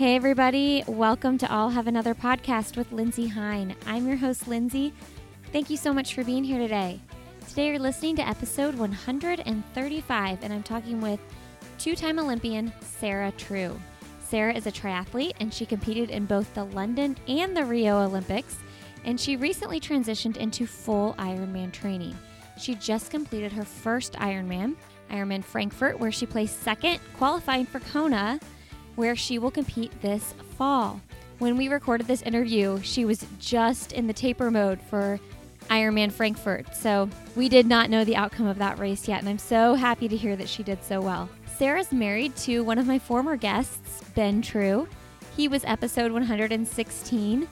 Hey, everybody. Welcome to I'll Have Another podcast with Lindsey Hein. I'm your host, Lindsey. Thank you so much for being here today. Today, you're listening to episode 135, and I'm talking with two time Olympian Sarah True. Sarah is a triathlete, and she competed in both the London and the Rio Olympics, and she recently transitioned into full Ironman training. She just completed her first Ironman, Ironman Frankfurt, where she placed second, qualifying for Kona where she will compete this fall. When we recorded this interview, she was just in the taper mode for Ironman Frankfurt, so we did not know the outcome of that race yet, and I'm so happy to hear that she did so well. Sarah's married to one of my former guests, Ben True. He was episode 116.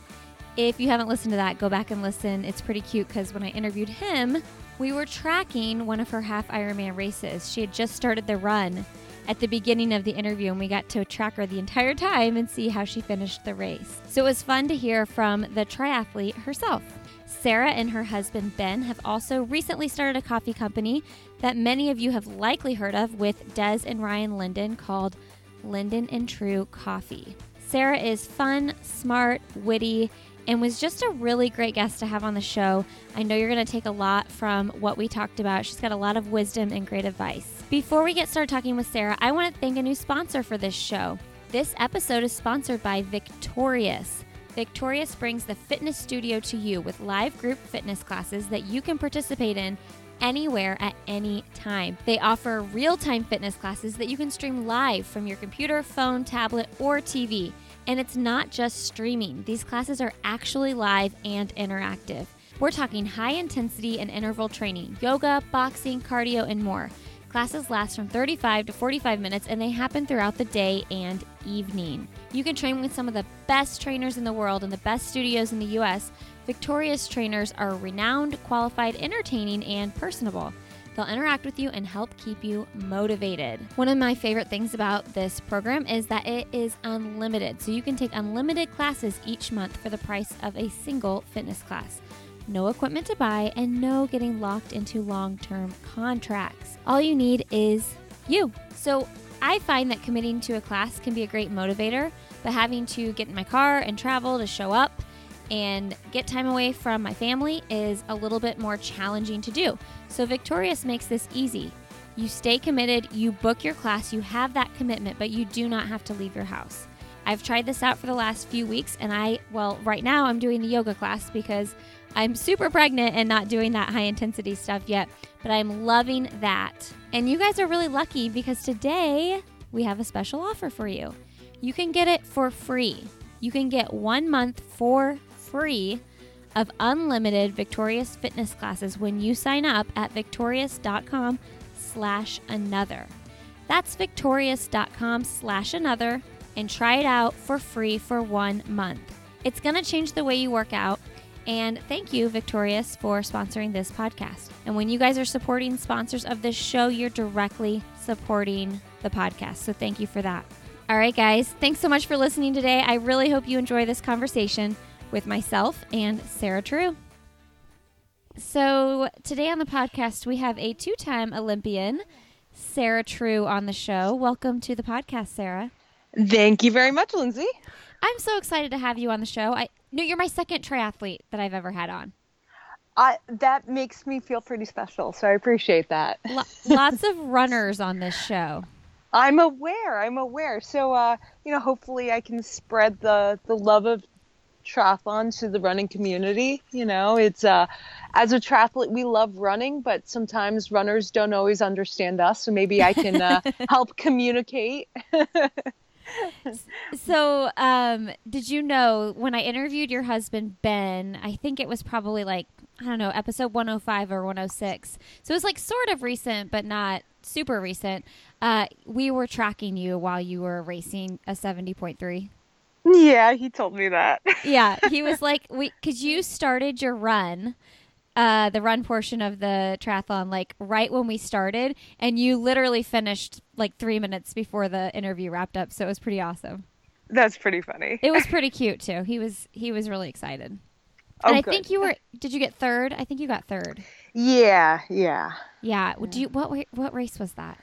If you haven't listened to that, go back and listen. It's pretty cute because when I interviewed him, we were tracking one of her half Ironman races. She had just started the run at the beginning of the interview, and we got to track her the entire time and see how she finished the race. So it was fun to hear from the triathlete herself. Sarah and her husband Ben have also recently started a coffee company that many of you have likely heard of with Des and Ryan Linden called Linden and True Coffee. Sarah is fun, smart, witty, and was just a really great guest to have on the show. I know you're going to take a lot from what we talked about. She's got a lot of wisdom and great advice. Before we get started talking with Sarah, I want to thank a new sponsor for this show. This episode is sponsored by Victorious. Victorious brings the fitness studio to you with live group fitness classes that you can participate in anywhere at any time. They offer real time fitness classes that you can stream live from your computer, phone, tablet, or TV. And it's not just streaming, these classes are actually live and interactive. We're talking high intensity and interval training, yoga, boxing, cardio, and more. Classes last from 35 to 45 minutes and they happen throughout the day and evening. You can train with some of the best trainers in the world and the best studios in the US. Victorious trainers are renowned, qualified, entertaining, and personable. They'll interact with you and help keep you motivated. One of my favorite things about this program is that it is unlimited. So you can take unlimited classes each month for the price of a single fitness class. No equipment to buy and no getting locked into long term contracts. All you need is you. So I find that committing to a class can be a great motivator, but having to get in my car and travel to show up and get time away from my family is a little bit more challenging to do. So, Victorious makes this easy. You stay committed, you book your class, you have that commitment, but you do not have to leave your house. I've tried this out for the last few weeks, and I, well, right now I'm doing the yoga class because I'm super pregnant and not doing that high intensity stuff yet, but I'm loving that. And you guys are really lucky because today we have a special offer for you. You can get it for free. You can get one month for free of unlimited Victorious fitness classes when you sign up at victorious.com slash another. That's victorious.com slash another and try it out for free for one month. It's going to change the way you work out. And thank you, Victorious, for sponsoring this podcast. And when you guys are supporting sponsors of this show, you're directly supporting the podcast. So thank you for that. All right, guys, thanks so much for listening today. I really hope you enjoy this conversation with myself and Sarah True. So, today on the podcast, we have a two time Olympian, Sarah True, on the show. Welcome to the podcast, Sarah. Thank you very much, Lindsey. I'm so excited to have you on the show. I no, you're my second triathlete that I've ever had on. I, that makes me feel pretty special, so I appreciate that. L- lots of runners on this show. I'm aware. I'm aware. So, uh, you know, hopefully, I can spread the the love of triathlon to the running community. You know, it's uh, as a triathlete, we love running, but sometimes runners don't always understand us. So maybe I can uh, help communicate. so, um, did you know when I interviewed your husband Ben? I think it was probably like I don't know, episode 105 or 106. So it was like sort of recent, but not super recent. Uh, we were tracking you while you were racing a 70.3. Yeah, he told me that. yeah, he was like, we because you started your run, uh, the run portion of the triathlon, like right when we started, and you literally finished like three minutes before the interview wrapped up. So it was pretty awesome. That's pretty funny. It was pretty cute too. He was he was really excited. Oh, and I good. think you were. Did you get third? I think you got third. Yeah, yeah, yeah. Do you what what race was that?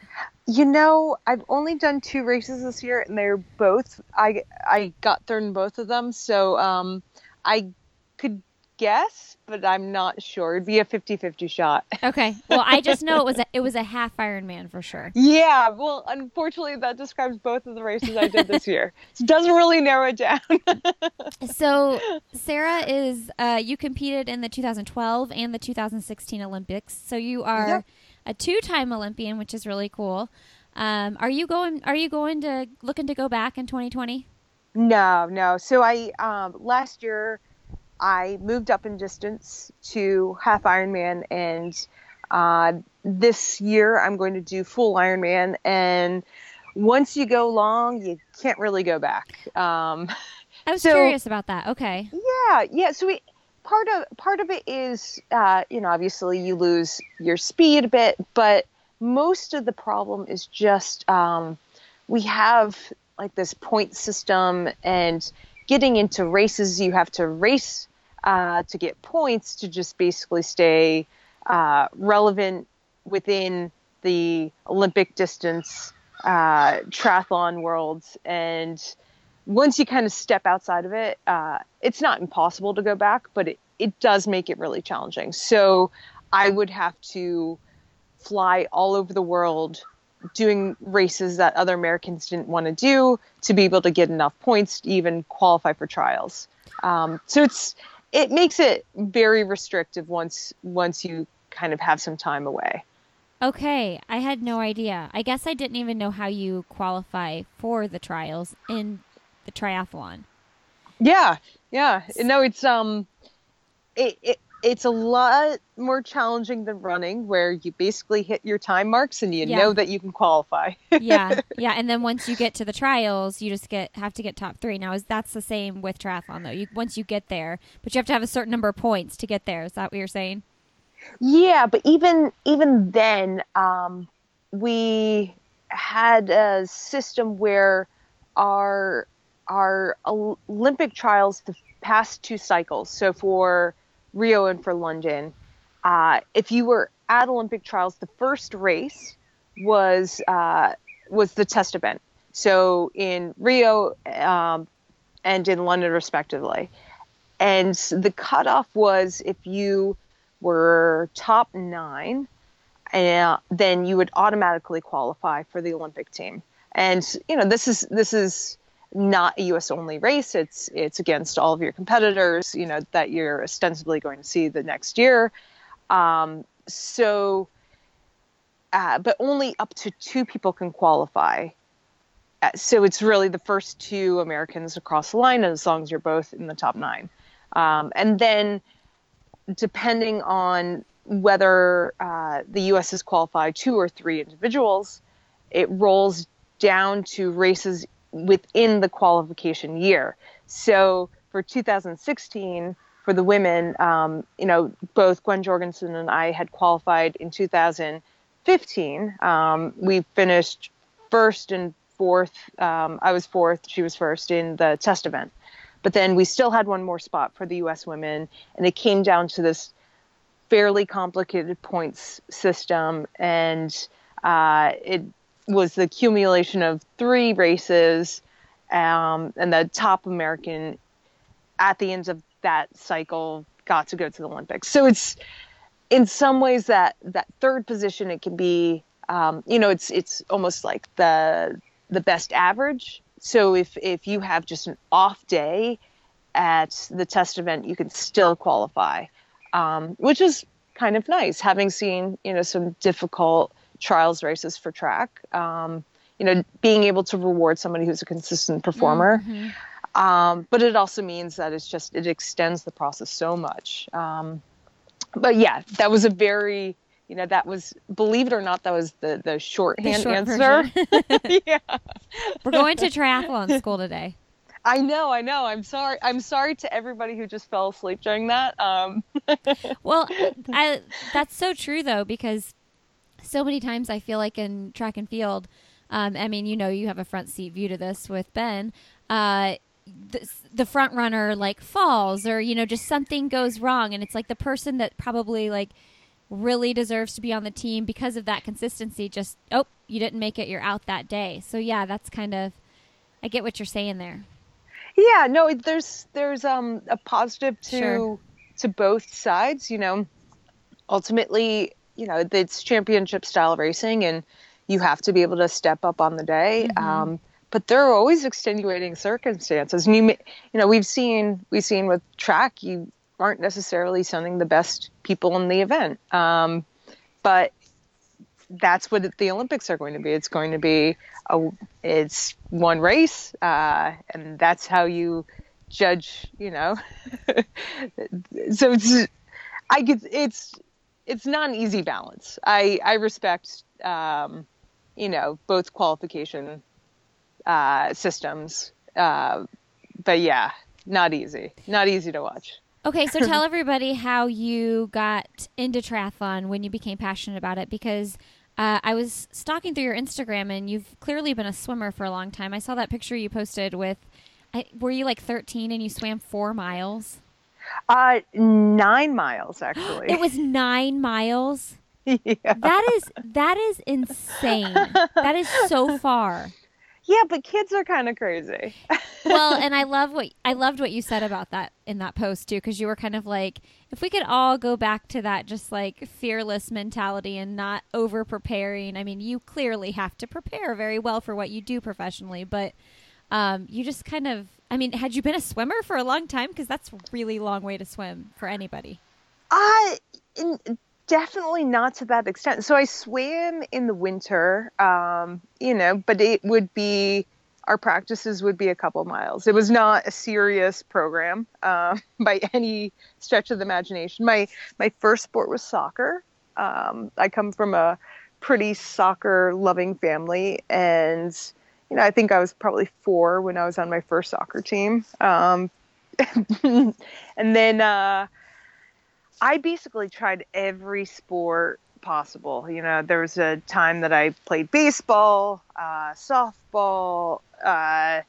You know, I've only done two races this year, and they're both I I got third in both of them. So um, I could guess, but I'm not sure. It'd be a 50-50 shot. Okay. Well, I just know it was a, it was a half Ironman for sure. Yeah. Well, unfortunately, that describes both of the races I did this year. So it doesn't really narrow it down. so, Sarah is uh, you competed in the 2012 and the 2016 Olympics. So you are yep. a two-time Olympian, which is really cool. Um, are you going? Are you going to looking to go back in 2020? No, no. So I um, last year I moved up in distance to half Ironman, and uh, this year I'm going to do full Ironman. And once you go long, you can't really go back. Um, I was so, curious about that. Okay. Yeah, yeah. So we part of part of it is uh, you know obviously you lose your speed a bit, but most of the problem is just um, we have like this point system and getting into races, you have to race uh, to get points to just basically stay uh, relevant within the Olympic distance uh, triathlon worlds. And once you kind of step outside of it, uh, it's not impossible to go back, but it, it does make it really challenging. So I would have to fly all over the world doing races that other Americans didn't want to do to be able to get enough points to even qualify for trials. Um, so it's it makes it very restrictive once once you kind of have some time away. Okay, I had no idea. I guess I didn't even know how you qualify for the trials in the triathlon. Yeah, yeah. No, it's um, it, it it's a lot more challenging than running where you basically hit your time marks and you yeah. know that you can qualify. Yeah yeah and then once you get to the trials you just get have to get top three. Now is that's the same with triathlon though. You once you get there but you have to have a certain number of points to get there. Is that what you're saying? Yeah but even even then um, we had a system where our our olympic trials the past two cycles so for Rio and for London. Uh, if you were at Olympic trials, the first race was uh, was the test event. So in Rio um, and in London, respectively, and the cutoff was if you were top nine, uh, then you would automatically qualify for the Olympic team. And you know this is this is not a U.S. only race. It's it's against all of your competitors, you know, that you're ostensibly going to see the next year. Um, so, uh, but only up to two people can qualify. Uh, so it's really the first two Americans across the line, as long as you're both in the top nine. Um, and then, depending on whether uh, the U.S. has qualified two or three individuals, it rolls down to races within the qualification year. So for 2016, for the women, um, you know, both Gwen Jorgensen and I had qualified in 2015. Um, we finished first and fourth. Um, I was fourth, she was first in the test event. But then we still had one more spot for the U.S. women, and it came down to this fairly complicated points system, and uh, it was the accumulation of three races, um, and the top American at the end of that cycle got to go to the Olympics. So it's in some ways that that third position it can be, um, you know, it's it's almost like the the best average. So if if you have just an off day at the test event, you can still qualify, um, which is kind of nice. Having seen you know some difficult trials races for track. Um, you know, being able to reward somebody who's a consistent performer. Mm-hmm. Um, but it also means that it's just it extends the process so much. Um, but yeah, that was a very you know that was believe it or not that was the the shorthand the short answer. yeah, we're going to triathlon school today. I know, I know. I'm sorry. I'm sorry to everybody who just fell asleep during that. Um. well, I, that's so true though because so many times I feel like in track and field, um, I mean, you know, you have a front seat view to this with Ben. Uh, the, the front runner like falls or you know just something goes wrong and it's like the person that probably like really deserves to be on the team because of that consistency. Just, oh, you didn't make it, you're out that day. So, yeah, that's kind of, I get what you're saying there. Yeah, no, there's there's um a positive to Sure. to both sides, you know. Ultimately, you know, it's championship style racing and you have to be able to step up on the day. Um but there are always extenuating circumstances. And you you know, we've seen we've seen with track you aren't necessarily sending the best people in the event. Um but that's what the Olympics are going to be. It's going to be a it's one race, uh, and that's how you judge. You know, so it's I get it's it's not an easy balance. I I respect um, you know both qualification uh, systems, uh, but yeah, not easy. Not easy to watch. Okay, so tell everybody how you got into triathlon when you became passionate about it because uh, I was stalking through your Instagram and you've clearly been a swimmer for a long time. I saw that picture you posted with, I, were you like 13 and you swam four miles? Uh, nine miles actually. It was nine miles. yeah. That is that is insane. That is so far. yeah, but kids are kind of crazy. well, and I love what I loved what you said about that in that post too, because you were kind of like, if we could all go back to that, just like fearless mentality and not over preparing. I mean, you clearly have to prepare very well for what you do professionally, but um, you just kind of, I mean, had you been a swimmer for a long time? Because that's a really long way to swim for anybody. Uh, in, definitely not to that extent. So I swam in the winter, um, you know, but it would be our practices would be a couple miles. It was not a serious program uh, by any stretch of the imagination. My my first sport was soccer. Um, I come from a pretty soccer loving family, and you know, I think I was probably four when I was on my first soccer team. Um, and then. Uh, I basically tried every sport possible. You know, there was a time that I played baseball, uh, softball, uh,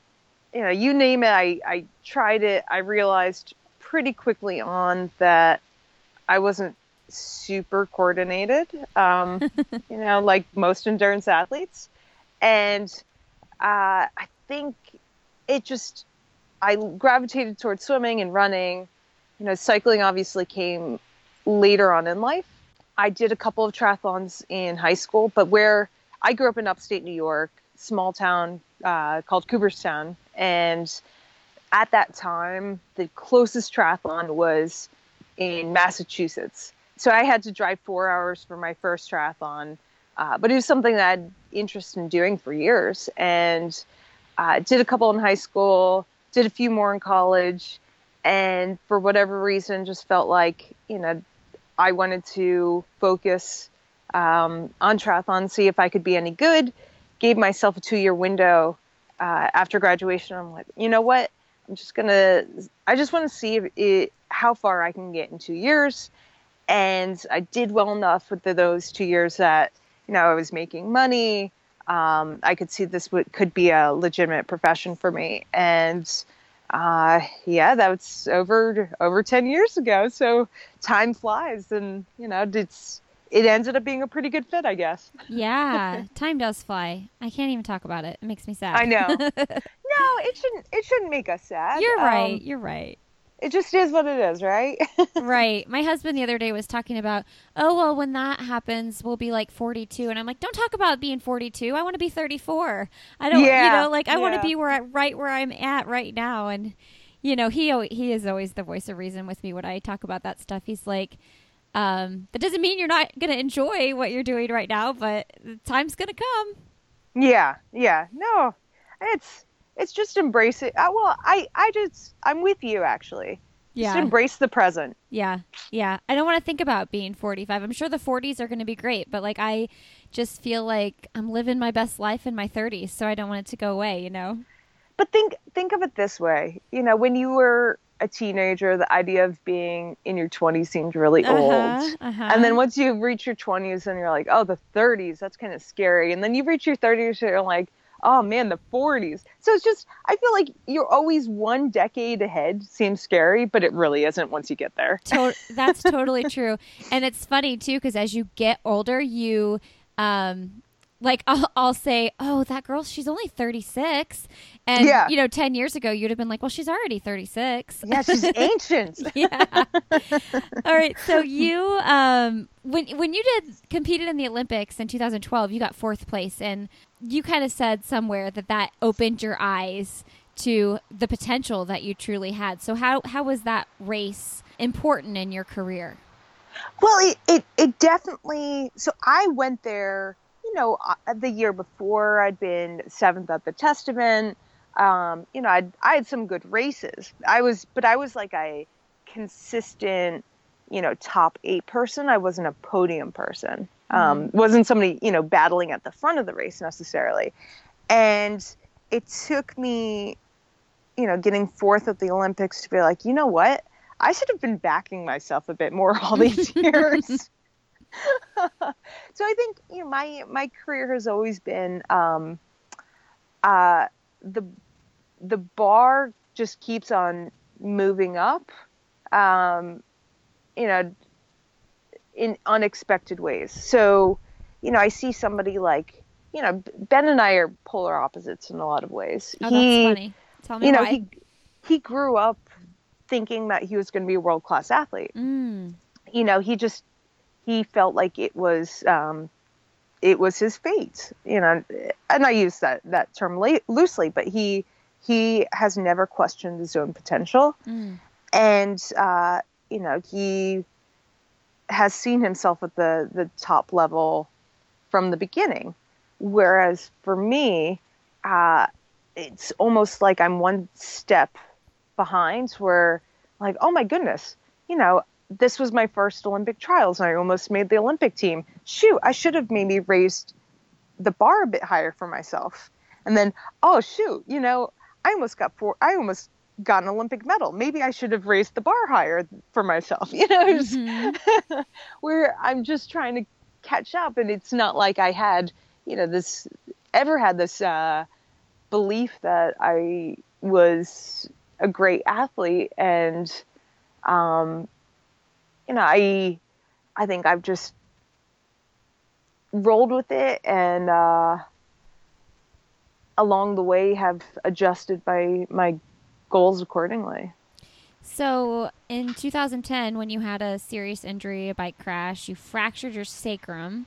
you know, you name it. I, I tried it. I realized pretty quickly on that I wasn't super coordinated, um, you know, like most endurance athletes. And uh, I think it just, I gravitated towards swimming and running you know, cycling obviously came later on in life. I did a couple of triathlons in high school, but where I grew up in upstate New York, small town uh, called Cooperstown, and at that time, the closest triathlon was in Massachusetts. So I had to drive four hours for my first triathlon, uh, but it was something that I interest in doing for years, and uh, did a couple in high school, did a few more in college and for whatever reason just felt like you know i wanted to focus um, on triathlon see if i could be any good. Gave myself a two year window uh, after graduation. I'm like you know what? I'm just gonna i just want to see it, how far i can get in two years. And i did well enough with the, those two years that you know i was making money um, i could see this would, could be a legitimate profession for me and uh, yeah, that was over over ten years ago. So time flies, and you know, it's it ended up being a pretty good fit, I guess. Yeah, time does fly. I can't even talk about it. It makes me sad. I know. no, it shouldn't. It shouldn't make us sad. You're Um, right. You're right. It just is what it is, right? right. My husband the other day was talking about, oh, well, when that happens, we'll be like 42. And I'm like, don't talk about being 42. I want to be 34. I don't, you know, like I want to be where I, right where I'm at right now. And, you know, he, he is always the voice of reason with me when I talk about that stuff. He's like, um, that doesn't mean you're not going to enjoy what you're doing right now, but the time's going to come. yeah, yeah. No, it's it's just embrace it. Uh, well, I I just I'm with you actually. Yeah. Just embrace the present. Yeah, yeah. I don't want to think about being 45. I'm sure the 40s are going to be great, but like I just feel like I'm living my best life in my 30s, so I don't want it to go away, you know? But think think of it this way. You know, when you were a teenager, the idea of being in your 20s seemed really old. uh-huh. And then once you reach your 20s and you're like, oh, the 30s, that's kind of scary. And then you reach your 30s and you're like, oh man, the 40s. So it's just, I feel like you're always one decade ahead. Seems scary, but it really isn't once you get there. To- that's totally true. And it's funny too, because as you get older, you, um, like I'll, I'll say, oh, that girl, she's only 36. And, Yeah. you know, 10 years ago, you'd have been like, well, she's already 36. Yeah, she's ancient. yeah. All right. So you, um, when when you did competed in the Olympics in 2012, you got fourth place, and you kind of said somewhere that that opened your eyes to the potential that you truly had. So how how was that race important in your career? Well, it, it, it definitely. So I went there, you know, uh, the year before I'd been seventh at the test event. Um, you know, I'd, I had some good races. I was, but I was like a consistent, you know, top eight person. I wasn't a podium person. Um, wasn't somebody, you know, battling at the front of the race necessarily. And it took me, you know, getting fourth at the Olympics to be like, you know what? I should have been backing myself a bit more all these years. so I think you know my my career has always been um, uh, the the bar just keeps on moving up, um, you know, in unexpected ways. So you know I see somebody like you know Ben and I are polar opposites in a lot of ways. Oh, He- that's funny. Tell me you know why. he he grew up thinking that he was going to be a world class athlete mm. you know he just he felt like it was um it was his fate you know and i use that that term la- loosely but he he has never questioned his own potential Mm. and uh you know he has seen himself at the the top level from the beginning. Whereas for me uh it's almost like i'm one step behind where like oh my goodness you know this was my first olympic trials and i almost made the olympic team. Shoot i should have maybe raised the bar a bit higher for myself. And then oh shoot you know i almost got four i almost got an olympic medal. Maybe i should have raised the bar higher for myself you know? Mhm. where i'm just trying to catch up and it's not like i had you know this ever had this uh belief that i was a great athlete. And um you know i i think i've just rolled with it and uh along the way have adjusted my my goals accordingly So in 2010, when you had a serious injury, a bike crash, you fractured your sacrum.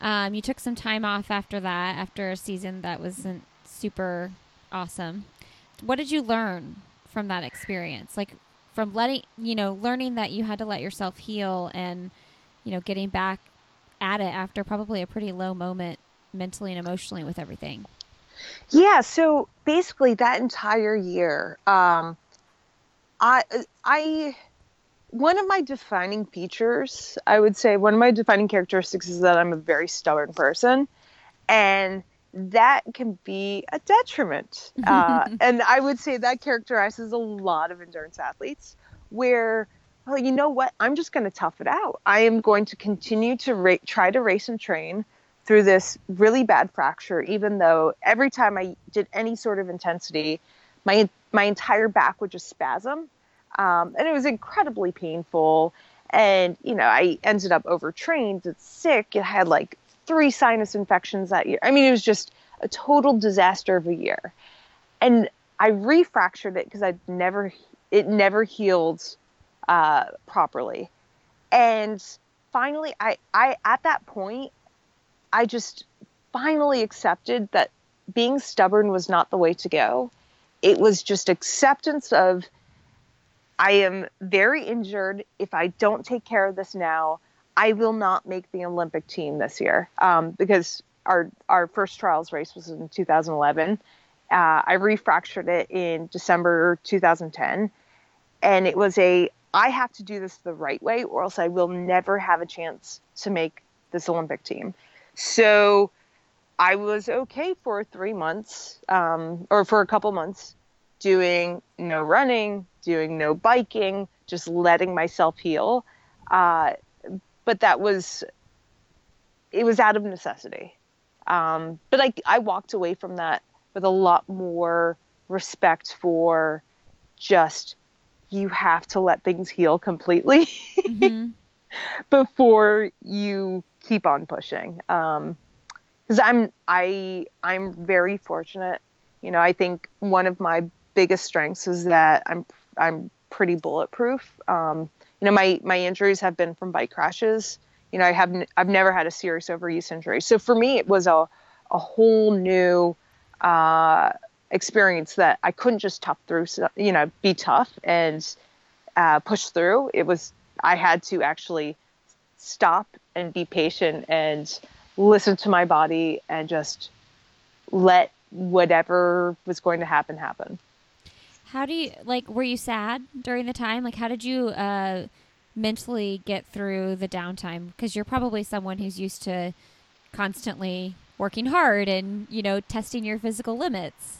Um, you took some time off after that, after a season that wasn't super awesome. What did you learn from that experience? Like from letting, you know, learning that you had to let yourself heal and, you know, getting back at it after probably a pretty low moment mentally and emotionally with everything. Yeah, so basically that entire year, um, I I one of my defining features, I would say one of my defining characteristics is that I'm a very stubborn person, and that can be a detriment. Uh, and I would say that characterizes a lot of endurance athletes, where well, you know what? I'm just going to tough it out. I am going to continue to ra- try to race and train through this really bad fracture, even though every time I did any sort of intensity, my my entire back would just spasm, um, and it was incredibly painful. And you know, I ended up overtrained, It's sick. It had like three sinus infections that year. I mean, it was just a total disaster of a year. And I refractured it because I'd never it never healed uh, properly. And finally, I I at that point, I just finally accepted that being stubborn was not the way to go. It was just acceptance of I am very injured. If I don't take care of this now, I will not make the Olympic team this year um, because our our first trials race was in 2011. Uh, I refractured it in December 2010, and it was a I have to do this the right way, or else I will never have a chance to make this Olympic team. So I was okay for three months, um, or for a couple months, doing no running, doing no biking, just letting myself heal. Uh, but that was, it was out of necessity. Um, but I, I walked away from that with a lot more respect for just you have to let things heal completely mm-hmm. before you keep on pushing. Um, because I'm I I'm very fortunate. You know, I think one of my biggest strengths is that I'm I'm pretty bulletproof. Um, you know, my my injuries have been from bike crashes. You know, I have I've never had a serious overuse injury. So for me, it was a a whole new uh, experience that I couldn't just tough through. You know, be tough and uh, push through. It was I had to actually stop and be patient and listen to my body and just let whatever was going to happen happen. How do you like were you sad during the time? Like how did you uh mentally get through the downtime because you're probably someone who's used to constantly working hard and, you know, testing your physical limits.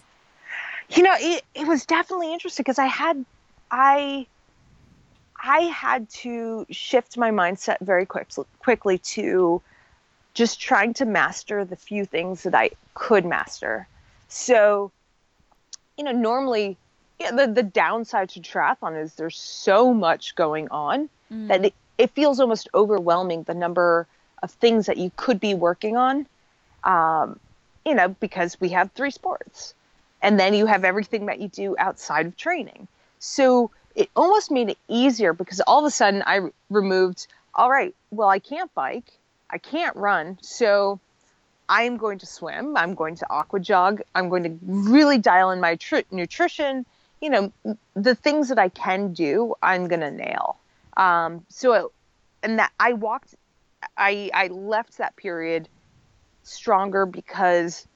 You know, it it was definitely interesting because I had I I had to shift my mindset very quick, quickly to just trying to master the few things that I could master. So, you know, normally yeah, the, the downside to triathlon is there's so much going on mm. that it, it, feels almost overwhelming the number of things that you could be working on. Um, you know, because we have three sports. And then you have everything that you do outside of training. So it almost made it easier because all of a sudden I removed, all right, well, I can't bike I can't run. So I'm going to swim. I'm going to aqua jog. I'm going to really dial in my tr- nutrition. You know, the things that I can do, I'm going to nail. Um, so, and that I walked, I, I left that period stronger because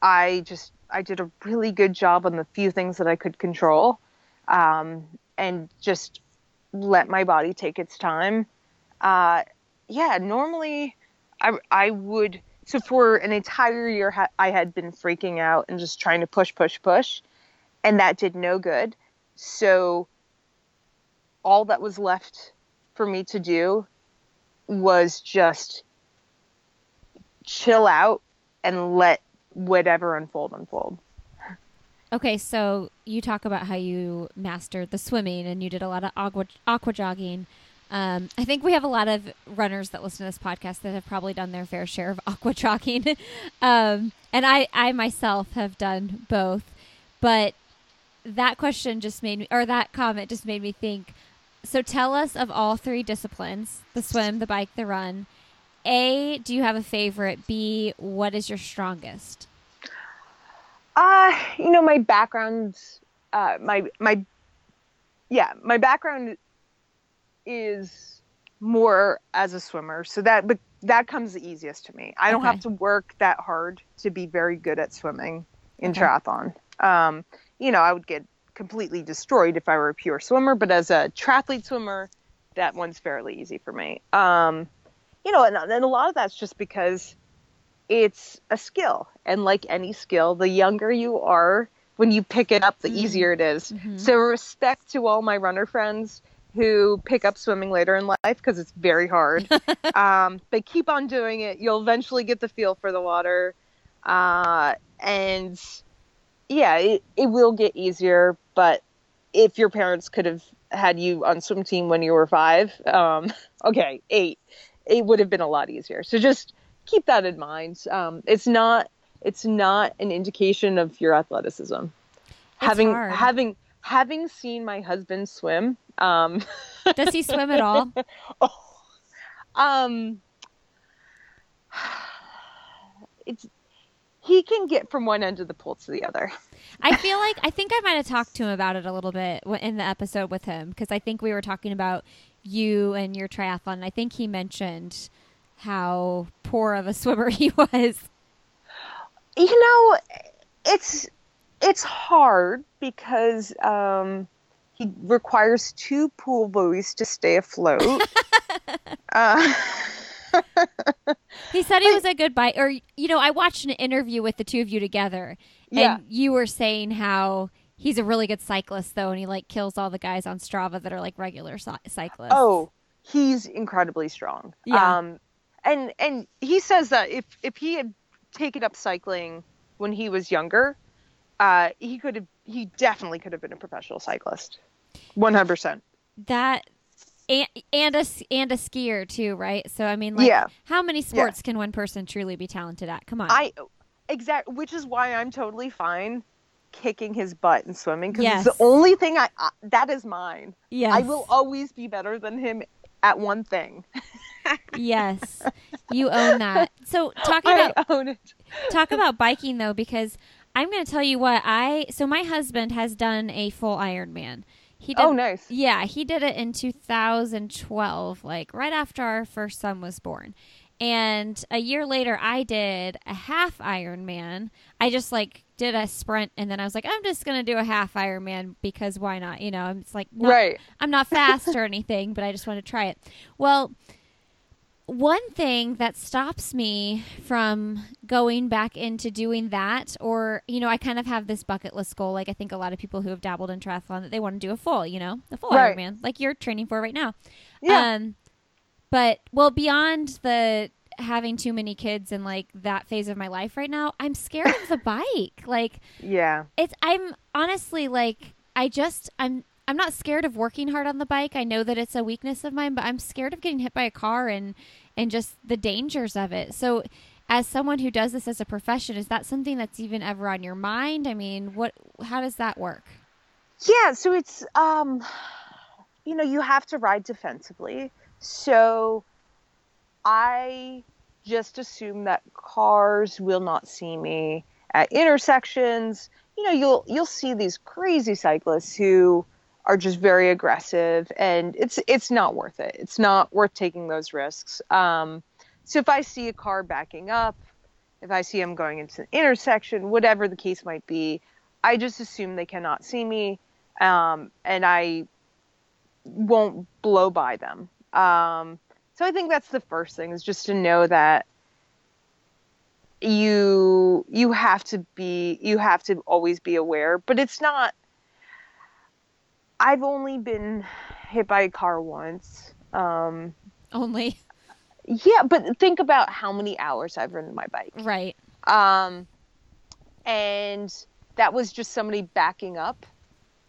I just, I did a really good job on the few things that I could control. Um, and just let my body take its time. Uh, yeah, normally I, I would. So for an entire year, ha- I had been freaking out and just trying to push, push, push, and that did no good. So all that was left for me to do was just chill out and let whatever unfold unfold. Okay, so you talk about how you mastered the swimming and you did a lot of aqua, aqua jogging. Um, I think we have a lot of runners that listen to this podcast that have probably done their fair share of aqua jogging, um, and I, I myself have done both. But that question just made me, or that comment just made me think. So tell us of all three disciplines: the swim, the bike, the run. A, do you have a favorite? B, what is your strongest? Uh, you know, my background, uh, my my, yeah, my background is more as a swimmer, so that but that comes the easiest to me. I don't have to work that hard to be very good at swimming in okay. triathlon. Um, you know, I would get completely destroyed if I were a pure swimmer, but as a triathlete swimmer, that one's fairly easy for me. Um, you know, and, and a lot of that's just because it's a skill, and like any skill, the younger you are, when you pick it up, the mm-hmm. easier it is. Mm-hmm. So respect to all my runner friends who pick up swimming later in life because it's very hard. um, but keep on doing it. You'll eventually get the feel for the water. Uh, and yeah, it, it will get easier. But if your parents could have had you on swim team when you were five, um, okay, eight, it would have been a lot easier. So just keep that in mind. Um, it's not it's not an indication of your athleticism. It's having hard. having having seen my husband swim um, Does he swim at all? oh, um, it's he can get from one end of the pool to the other. I feel like I think I might have talked to him about it a little bit in the episode with him because I think we were talking about you and your triathlon. I think he mentioned how poor of a swimmer he was. You know, it's it's hard because um, he requires two pool buoys to stay afloat. uh, he said he was a good bike, or you know, I watched an interview with the two of you together, yeah. and you were saying how he's a really good cyclist, though, and he like kills all the guys on Strava that are like regular cyclists. Oh, he's incredibly strong. Yeah. Um, and and he says that if if he had taken up cycling when he was younger, uh, he could have he definitely could have been a professional cyclist. 100%. That and, and a and a skier too, right? So I mean, like, Yeah. how many sports can one person truly be talented at? Come on. I exact which is why I'm totally fine kicking his butt in swimming because Yes. it's the only thing I, I that is mine. yes. I will always be better than him at one thing. yes. You own that. So talking I about own it. talk about biking though because I'm going to tell you what I so my husband has done a full Ironman. He did Oh, nice. Yeah, he did it in 2012, like right after our first son was born. And a year later, I did a half Ironman. I just like did a sprint, and then I was like, I'm just gonna do a half Ironman because why not? You know, it's like not, Right. I'm not fast or anything, but I just want to try it. Well, one thing that stops me from going back into doing that, or, you know, I kind of have this bucket list goal. Like, I think a lot of people who have dabbled in triathlon that they want to do a full, you know, a full Right. Ironman, like you're training for right now. Yeah. Um, but, well, beyond the having too many kids and like that phase of my life right now, I'm scared of the bike. Like, yeah. it's I'm honestly like I just I'm I'm not scared of working hard on the bike. I know that it's a weakness of mine, but I'm scared of getting hit by a car and and just the dangers of it. So as someone who does this as a profession, is that something that's even ever on your mind? I mean, what how does that work? Yeah, so it's um you know, you have to ride defensively. So I just assume that cars will not see me at intersections. You know, you'll you'll see these crazy cyclists who are just very aggressive and it's it's not worth it. It's not worth taking those risks. Um so if I see a car backing up, if I see them going into an intersection, whatever the case might be, I just assume they cannot see me um, and I won't blow by them. Um, so I think that's the first thing is just to know that you you have to be you have to always be aware, but it's not. I've only been hit by a car once. Um, Only yeah, but think about how many hours I've ridden my bike. right. Um, and that was just somebody backing up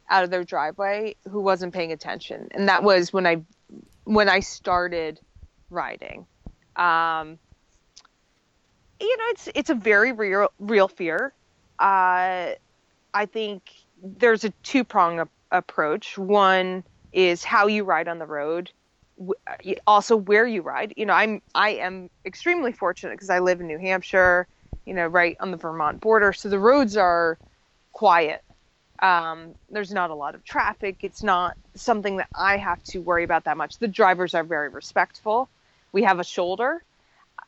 out of their driveway who wasn't paying attention. And that was when I when I started riding. Um, you know, it's it's a very real real fear. Uh, I think there's a two prong approach. One is how you ride on the road. Also, where you ride. You know, I'm I am extremely fortunate because I live in New Hampshire. You know, right on the Vermont border, so the roads are quiet. Um, there's not a lot of traffic. It's not something that I have to worry about that much. The drivers are very respectful. We have a shoulder.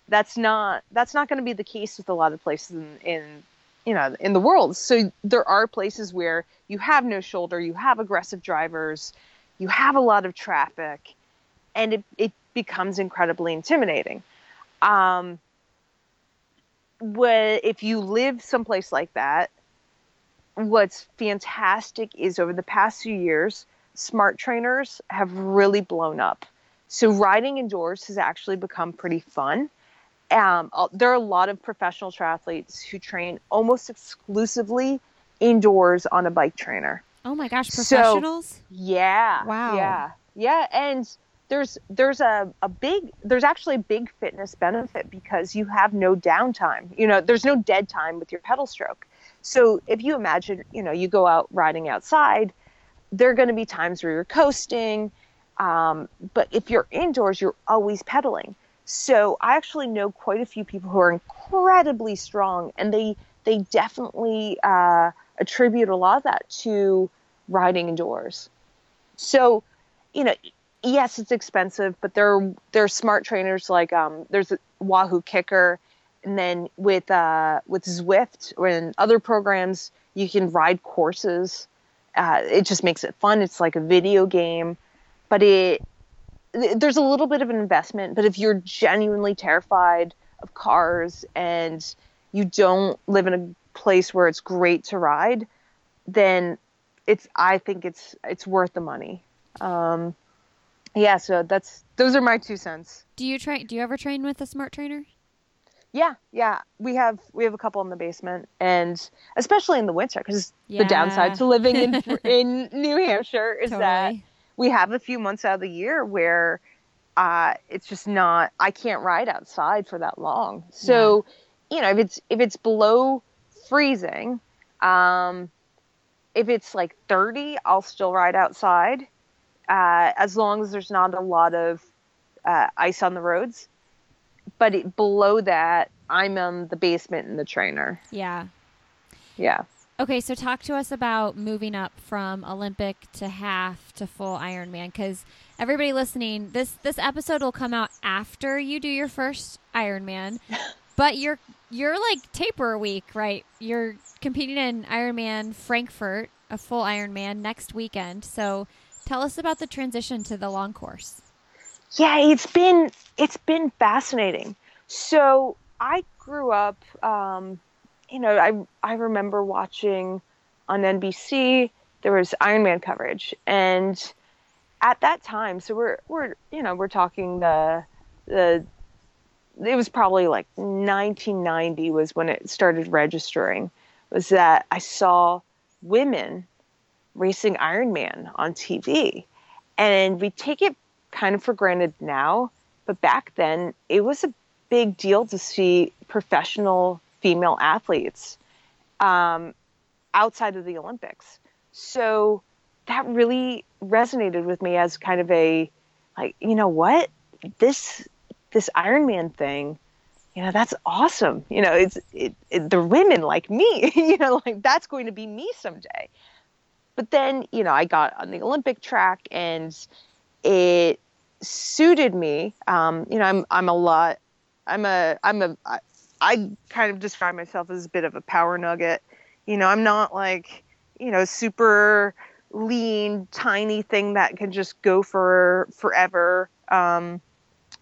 That's not that's not going to be the case with a lot of places in, in you know in the world. So there are places where you have no shoulder, you have aggressive drivers, you have a lot of traffic, and it it becomes incredibly intimidating. Um, what if you live someplace like that? what's fantastic is over the past few years, smart trainers have really blown up. So riding indoors has actually become pretty fun. Um, there are a lot of professional triathletes who train almost exclusively indoors on a bike trainer. Oh my gosh, So- professionals? Yeah. Wow. Yeah. Yeah. And there's there's a, a big there's actually a big fitness benefit because you have no downtime. You know, there's no dead time with your pedal stroke. So if you imagine, you know, you go out riding outside, there are going to be times where you're coasting. Um, but if you're indoors, you're always pedaling. So I actually know quite a few people who are incredibly strong, and they they definitely uh, attribute a lot of that to riding indoors. So, you know, yes, it's expensive, but there there are smart trainers like um, there's a Wahoo Kickr, and then with uh, with Zwift or in other programs, you can ride courses. Uh, it just makes it fun. It's like a video game, but it there's a little bit of an investment. But if you're genuinely terrified of cars and you don't live in a place where it's great to ride, then it's I think it's it's worth the money. Um, yeah, so that's those are my two cents. Do you train do you ever train with a smart trainer? Yeah, yeah, we have we have a couple in the basement, and especially in the winter, because Yeah. the downside to living in in New Hampshire is that Totally. We have a few months out of the year where uh, it's just not I can't ride outside for that long. So, you know, if it's if it's below freezing, um, if it's like 30, I'll still ride outside uh, as long as there's not a lot of uh, ice on the roads. But it, below that, I'm on the basement in the trainer. Yeah. Yeah. Okay, so talk to us about moving up from Olympic to half to full Ironman because everybody listening, this this episode will come out after you do your first Ironman, but you're you're like taper week, right? You're competing in Ironman Frankfurt, a full Ironman next weekend. So tell us about the transition to the long course. Yeah, it's been it's been fascinating. So I grew up, um, you know, I I remember watching on NBC there was Ironman coverage, and at that time, so we're we're you know we're talking the the it was probably like 1990 was when it started registering. Was that I saw women racing Ironman on TV, and we take it kind of for granted now, but back then it was a big deal to see professional female athletes um, outside of the Olympics. So that really resonated with me as kind of a like, you know what, this this Ironman thing, you know, that's awesome. You know, it's it, it, they're women like me. you know, like that's going to be me someday. But then, you know, I got on the Olympic track and it suited me. Um, you know, I'm I'm a lot. I'm a I'm a I, kind of describe myself as a bit of a power nugget. You know, I'm not like you know super lean, tiny thing that can just go for forever. Um,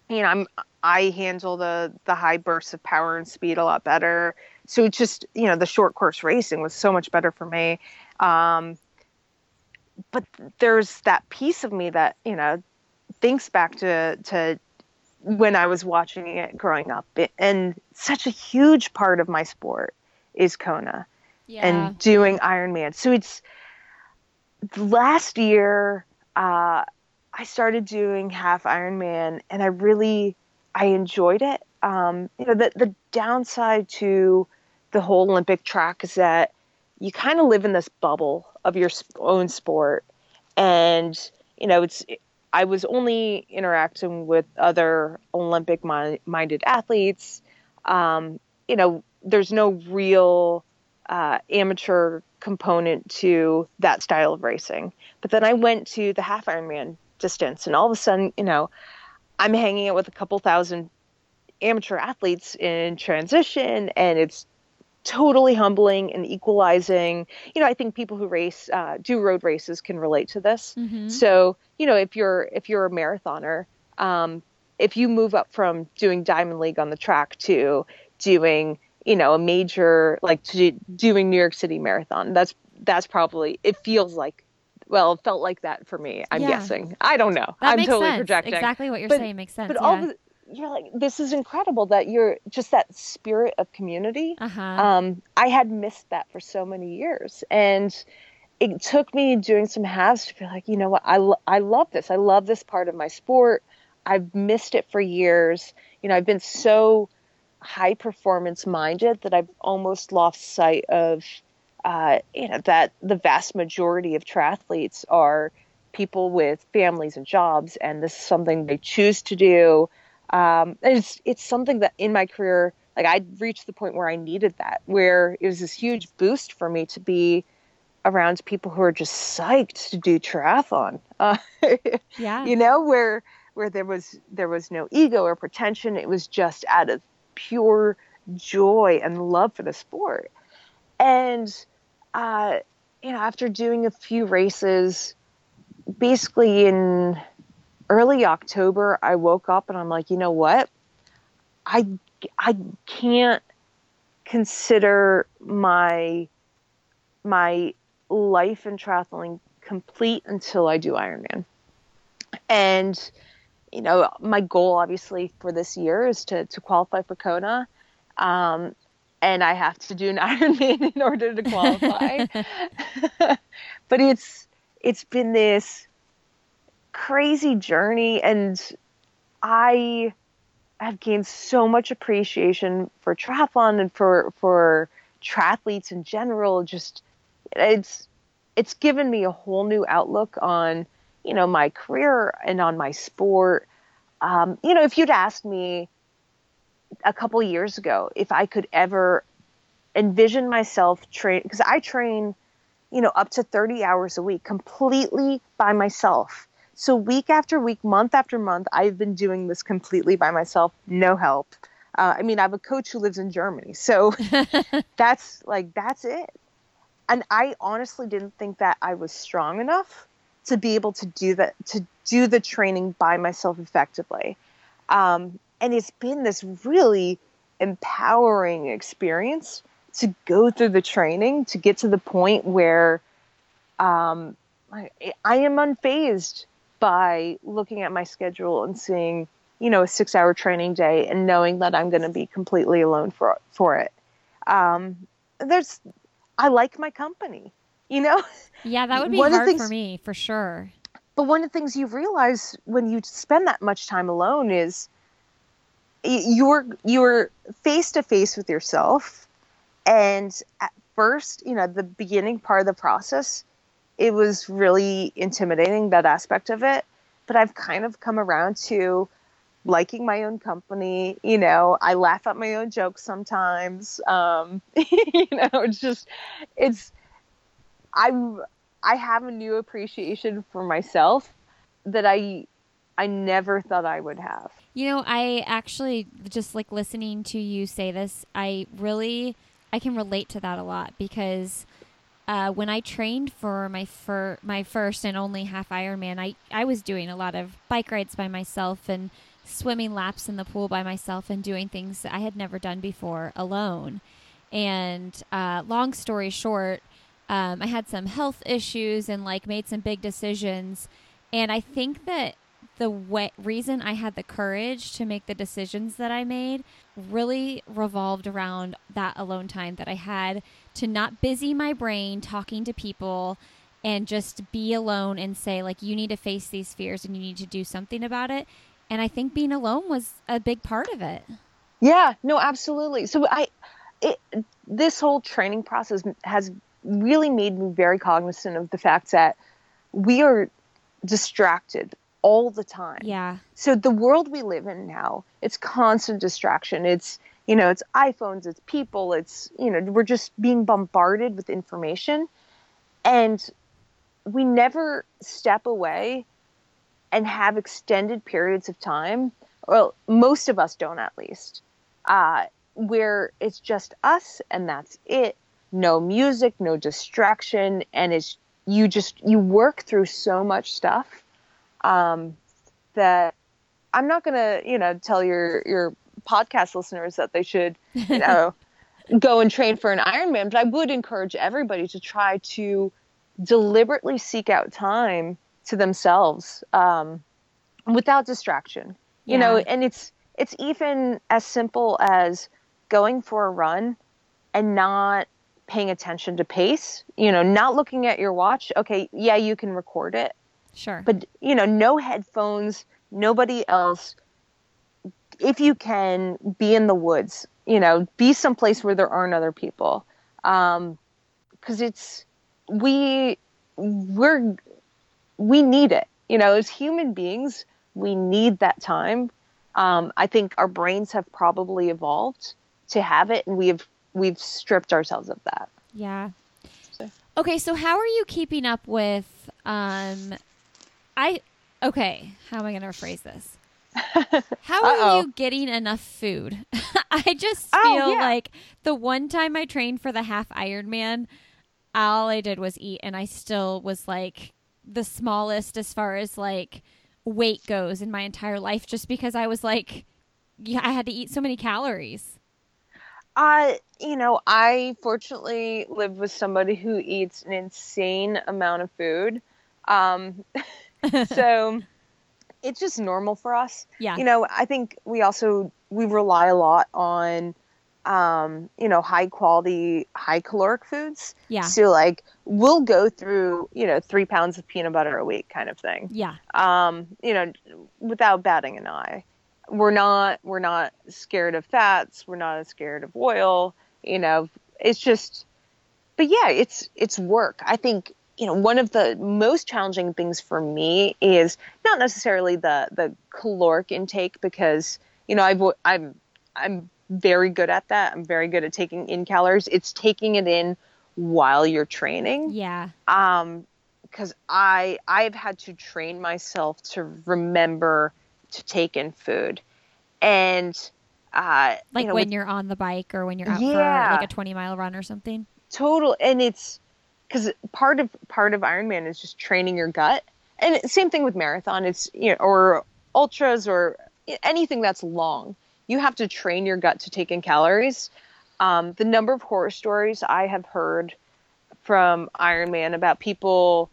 you know, I'm I handle the the high bursts of power and speed a lot better. So it's just you know the short course racing was so much better for me. Um, but there's that piece of me that you know thinks back to to when I was watching it growing up, and such a huge part of my sport is Kona Yeah. and doing Ironman. So it's last year uh, I started doing half Ironman, and I really I enjoyed it. Um, you know, the the downside to the whole Olympic track is that you kind of live in this bubble of your own sport, and you know it's. I was only interacting with other Olympic mi- minded athletes. Um, you know, there's no real uh, amateur component to that style of racing. But then I went to the half Ironman distance, and all of a sudden, you know, I'm hanging out with a couple thousand amateur athletes in transition, and it's totally humbling and equalizing. You know, I think people who race, uh, do road races, can relate to this. Mhm. So, you know, if you're if you're a marathoner, um, if you move up from doing Diamond League on the track to doing, you know, a major like to doing New York City Marathon, that's that's probably it feels like. Well, it felt like that for me. I'm Yeah. guessing. I don't know. That I'm totally sense. projecting. Exactly what you're But- saying makes sense. But yeah. all the, you're like, this is incredible that you're just that spirit of community. uh-huh. Um, I had missed that for so many years, and it took me doing some halves to be like, you know what, I lo- I love this. I love this part of my sport. I've missed it for years. You know, I've been so high performance minded that I've almost lost sight of, uh, you know, that the vast majority of triathletes are people with families and jobs, and this is something they choose to do. Um, it's it's something that in my career, like I reached the point where I needed that, where it was this huge boost for me to be around people who are just psyched to do triathlon. Uh, yeah. you know, where where there was there was no ego or pretension. It was just out of pure joy and love for the sport. And uh, you know, after doing a few races, basically in early October, I woke up and I'm like, you know what? I I can't consider my my life in triathlon complete until I do Ironman. And you know, my goal obviously for this year is to to qualify for Kona. Um, and I have to do an Ironman in order to qualify. but it's it's been this crazy journey, and I have gained so much appreciation for triathlon and for for triathletes in general. Just it's it's given me a whole new outlook on you know my career and on my sport. Um, you know, if you'd asked me a couple years ago if I could ever envision myself train because I train, you know, up to 30 hours a week completely by myself. So week after week, month after month, I've been doing this completely by myself, no help. Uh, I mean, I have a coach who lives in Germany, so that's like that's it. And I honestly didn't think that I was strong enough to be able to do that to do the training by myself effectively. Um, and it's been this really empowering experience to go through the training to get to the point where um, I, I am unfazed by looking at my schedule and seeing you know a six hour training day and knowing that i'm going to be completely alone for for it. Um, there's i like my company you know? Yeah that would be one hard things, for me for sure. But one of the things you realize when you spend that much time alone is you're you're face to face with yourself. And at first you know the beginning part of the process it was really intimidating that aspect of it. But i've kind of come around to liking my own company you know i laugh at my own jokes sometimes um, you know it's just it's i i have a new appreciation for myself that i i never thought i would have. You know, I actually just like listening to you say this, I really I can relate to that a lot because uh, when I trained for my fir- my first and only half Ironman, I I was doing a lot of bike rides by myself and swimming laps in the pool by myself and doing things I had never done before alone. And uh, long story short, um, I had some health issues and like made some big decisions. And I think that the way, reason I had the courage to make the decisions that I made really revolved around that alone time that I had to not busy my brain talking to people and just be alone and say like you need to face these fears and you need to do something about it and i think being alone was a big part of it yeah no absolutely so i it, this whole training process has really made me very cognizant of the fact that we are distracted all the time. Yeah. So the world we live in now, it's constant distraction. It's, you know, it's iPhones, it's people, it's, you know, we're just being bombarded with information. And we never step away and have extended periods of time. Well, most of us don't, at least, uh, where it's just us and that's it. No music, no distraction. And it's, you just, you work through so much stuff um, that I'm not going to, you know, tell your your podcast listeners that they should, you know, go and train for an Ironman, but I would encourage everybody to try to deliberately seek out time to themselves um, without distraction. You yeah. know, and it's it's even as simple as going for a run and not paying attention to pace. You know, not looking at your watch. Okay, yeah, you can record it, Sure. But, you know, no headphones, nobody else. If you can, be in the woods, you know, be someplace where there aren't other people. Um, cause it's, we, we're, we need it. You know, as human beings, we need that time. Um, I think our brains have probably evolved to have it, and we've we've stripped ourselves of that. Yeah. So. Okay, so how are you keeping up with um, I okay. How am I going to rephrase this? How are you getting enough food? I just oh, feel oh, yeah. like the one time I trained for the half Ironman, all I did was eat, and I still was like the smallest as far as like weight goes in my entire life, just because I was like, yeah, I had to eat so many calories. Uh, you know, I fortunately live with somebody who eats an insane amount of food. Um, so it's just normal for us. Yeah. You know, I think we also we rely a lot on um, you know, high quality, high caloric foods. Yeah. So like we'll go through, you know, three pounds of peanut butter a week kind of thing. Yeah. Um, you know, without batting an eye. We're not we're not scared of fats, we're not scared of oil, you know. It's just but yeah, it's it's work. I think you know one of the most challenging things for me is not necessarily the the caloric intake because you know I've I'm I'm very good at that. I'm very good at taking in calories. It's taking it in while you're training. Yeah. Um, because I I've had to train myself to remember to take in food, and uh, like you know, when with, you're on the bike or when you're out Yeah. for like a 20 mile run or something. total, and it's because part of part of Ironman is just training your gut, and same thing with marathon. It's you know or ultras or anything that's long. You have to train your gut to take in calories. Um, the number of horror stories I have heard from Ironman about people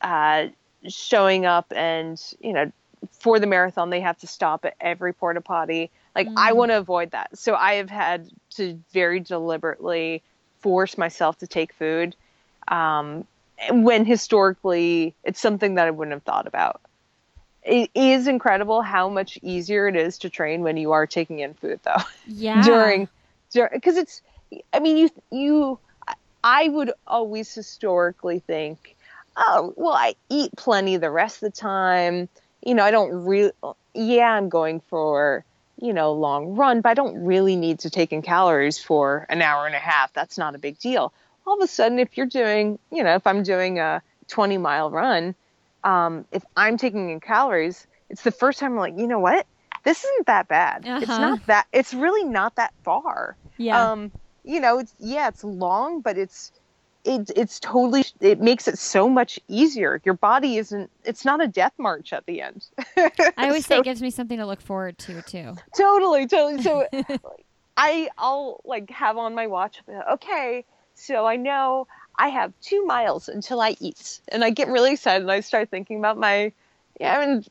uh, showing up and you know for the marathon they have to stop at every porta potty. Like I Mm. want to avoid that, so I have had to very deliberately force myself to take food um, when historically it's something that I wouldn't have thought about. It is incredible how much easier it is to train when you are taking in food, though Yeah. during because it's i mean you you i would always historically think oh well i eat plenty the rest of the time you know i don't really yeah i'm going for you know long run but i don't really need to take in calories for an hour and a half that's not a big deal all of a sudden if you're doing you know if i'm doing a 20 mile run um, if i'm taking in calories it's the first time i'm like you know what this isn't that bad it's Uh-huh. not that it's really not that far Yeah. um you know it's yeah it's long but it's it, it's totally it makes it so much easier your body isn't it's not a death march at the end I always say it gives me something to look forward to too. totally totally so i i'll like have on my watch okay so i know i have two miles until i eat and i get really excited and i start thinking about my yeah i mean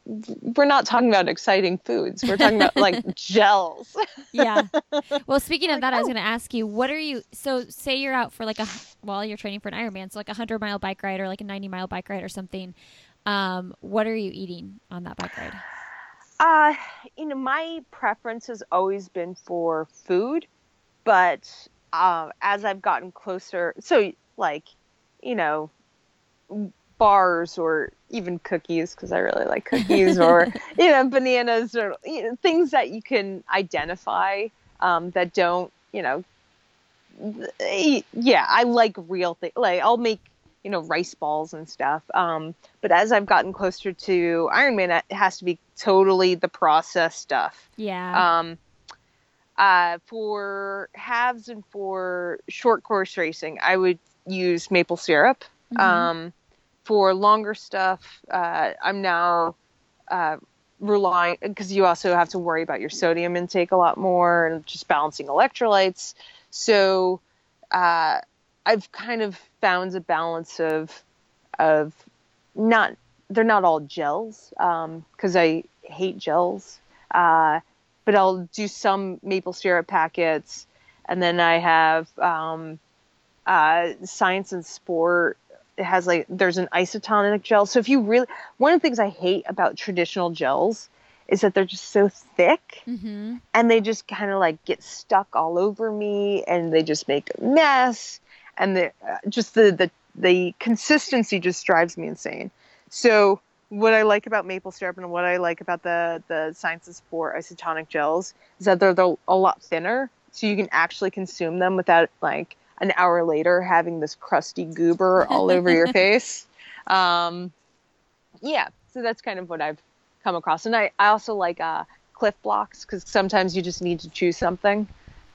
we're not talking about exciting foods we're talking about like gels Yeah. Well, speaking of Like, that, I was oh. going to ask you, what are you? So, say you're out for like a well, you're training for an Ironman, so like a hundred mile bike ride or like a ninety mile bike ride or something. Um, what are you eating on that bike ride? Uh, you know, my preference has always been for food, but uh, as I've gotten closer, so like, you know, bars or even cookies because I really like cookies, or you know, bananas or you know, things that you can identify um, that don't, you know, th- yeah, I like real things. Like I'll make you know rice balls and stuff. Um, but as I've gotten closer to Ironman, it has to be totally the processed stuff. Yeah. Um, uh, for halves and for short course racing, I would use maple syrup. Mhm. Um, for longer stuff, uh, I'm now uh, relying because you also have to worry about your sodium intake a lot more and just balancing electrolytes. So uh, I've kind of found a balance of of not they're not all gels because I hate gels. But I'll do some maple syrup packets, and then I have um, uh, Science in Sport. It has like there's an isotonic gel. So if you really one of the things I hate about traditional gels is that they're just so thick mm-hmm. and they just kind of like get stuck all over me and they just make a mess and the uh, just the the the consistency just drives me insane. So what I like about maple syrup and what I like about the the Science in Sport isotonic gels is that they're, they're a lot thinner, so you can actually consume them without like an hour later having this crusty goober all over your face. Um, yeah, so that's kind of what I've come across, and I, I also like uh, Clif Bloks because sometimes you just need to chew something.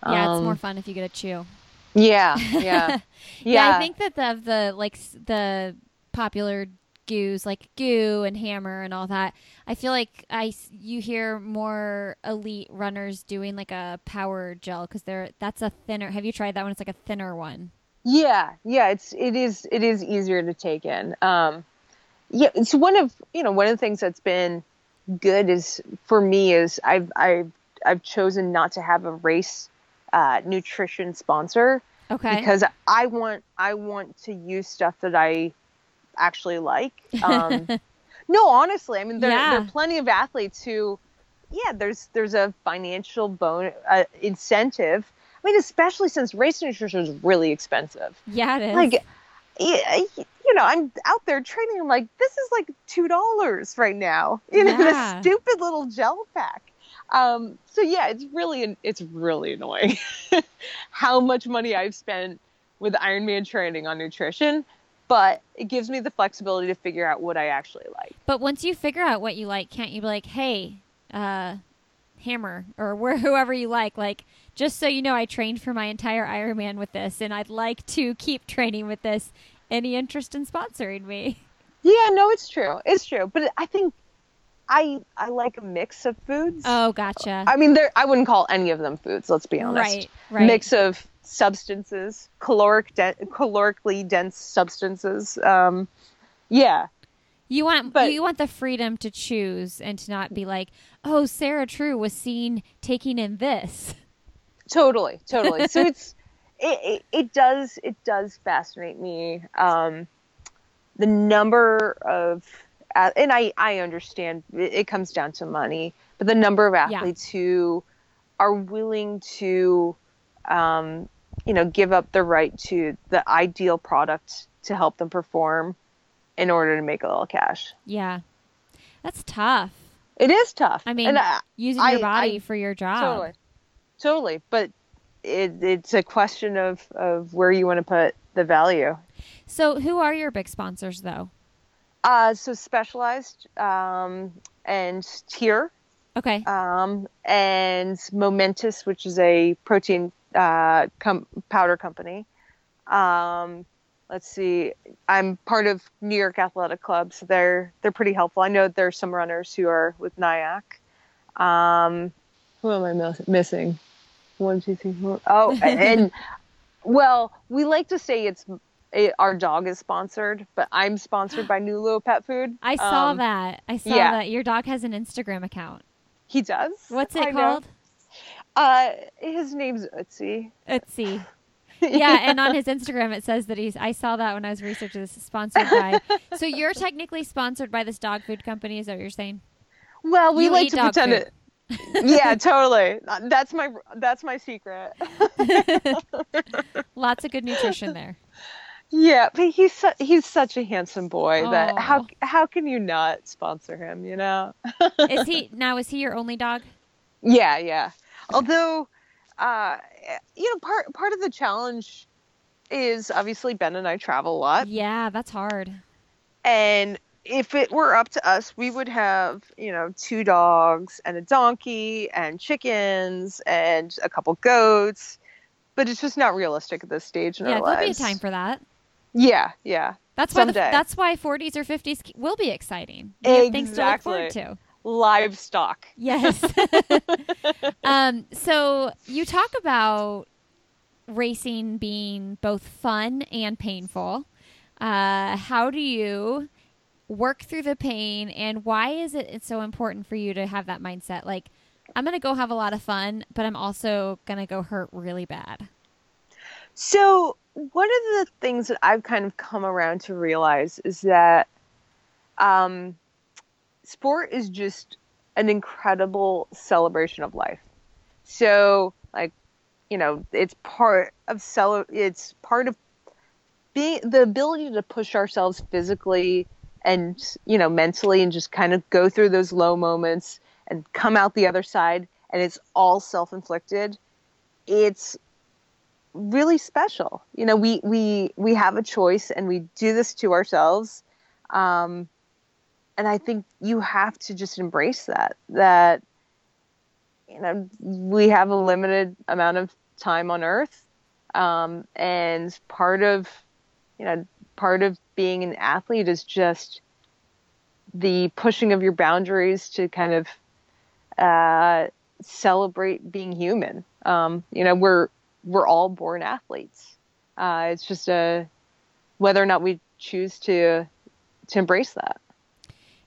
Yeah, it's Um, more fun if you get to chew. Yeah, yeah, yeah. Yeah, I think that the the like the popular goos like GU and hammer and all that. I feel like i you hear more elite runners doing like a power gel because they're that's a thinner. Have you tried that one? It's like a thinner one. Yeah, yeah, it's it is it is easier to take in. Um, yeah, it's one of you know one of the things that's been good is for me is I've I've I've chosen not to have a race uh, nutrition sponsor Okay. because I want I want to use stuff that I actually like. Um, no, honestly, I mean there, there are plenty of athletes who, yeah, there's there's a financial bone uh, incentive. I mean, especially since race nutrition is really expensive. yeah, it is. Like, you know, I'm out there training. I'm like, this is like two dollars right now. You know, Yeah. this stupid little gel pack. Um, so yeah, it's really it's really annoying how much money I've spent with Ironman training on nutrition, but it gives me the flexibility to figure out what I actually like. But once you figure out what you like, can't you be like, hey, uh, Hammer or where whoever you like, like just so you know, I trained for my entire Ironman with this, and I'd like to keep training with this. Any interest in sponsoring me? Yeah, no, it's true. It's true. But I think I I like a mix of foods. Oh, gotcha. I mean, there I wouldn't call any of them foods. Let's be honest. right, right. Mix of substances, caloric de- calorically dense substances. Um, yeah, You want But- you want the freedom to choose and to not be like, oh, Sarah True was seen taking in this. totally, totally. so it's it, it it does it does fascinate me. Um, the number of and I I understand it, comes down to money, but the number of athletes who are willing to um, you know give up the right to the ideal product to help them perform in order to make a little cash. Yeah, that's tough. It is tough. I mean, I, Using I- your body I- for your job. totally, totally. But it, it's a question of of where you want to put the value. So, who are your big sponsors, though? Uh, so specialized um, and TYR Okay. um, and Momentous, which is a protein uh, com- powder company. Um, let's see. I'm part of New York Athletic Club, so they're they're pretty helpful. I know there's some runners who are with NYAC. Um, who am I miss- missing? One, two, three, four. Oh, and well, we like to say it's it, our dog is sponsored, but I'm sponsored by Nulo Pet Food. I saw Um, that. I saw yeah. that your dog has an Instagram account. He does. What's I it know. called? Uh, his name's Utsi. Let's. Yeah, and on his Instagram it says that he's. I saw that when I was researching this. Sponsored by. so you're technically sponsored by this dog food company. Is that what you're saying? Well, we You like to pretend food. it. yeah, totally. That's my that's my secret. Lots of good nutrition there. Yeah, but he's su- he's such a handsome boy that how how can you not sponsor him? You know? Is he now? Is he your only dog? Yeah, yeah. Although, uh, you know, part part of the challenge is obviously Ben and I travel a lot, Yeah, that's hard. and if it were up to us, we would have you know two dogs and a donkey and chickens and a couple goats. But it's just not realistic at this stage in yeah, our there'll be a time for that. Yeah, yeah. That's why. The, that's why 40s or 50s will be exciting. Have things to look forward Exactly. to. Livestock. Yes. um, so you talk about racing being both fun and painful. Uh, how do you work through the pain, and why is it it's so important for you to have that mindset? Like, I'm gonna go have a lot of fun, but I'm also gonna go hurt really bad. So, one of the things that I've kind of come around to realize is that um, sport is just an incredible celebration of life. So, like, you know, it's part of cel- it's part of being the ability to push ourselves physically and you know mentally and just kind of go through those low moments and come out the other side and it's all self-inflicted it's really special. You know we we we have a choice and we do this to ourselves. Um and i think you have to just embrace that that you know we have a limited amount of time on earth. Um and part of you know part of being an athlete is just the pushing of your boundaries to kind of uh, celebrate being human. Um, you know, we're we're all born athletes. Uh, it's just a whether or not we choose to to embrace that.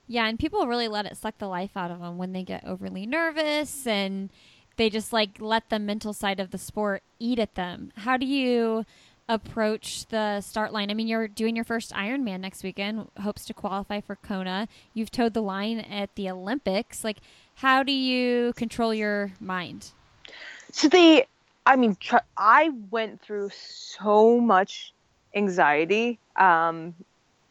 Yeah, and people really let it suck the life out of them when they get overly nervous and they just like let the mental side of the sport eat at them. How do you approach the start line? I mean, you're doing your first Ironman next weekend, hopes to qualify for Kona. You've toed the line at the Olympics. Like, how do you control your mind? So the, I mean, tr- I went through so much anxiety um,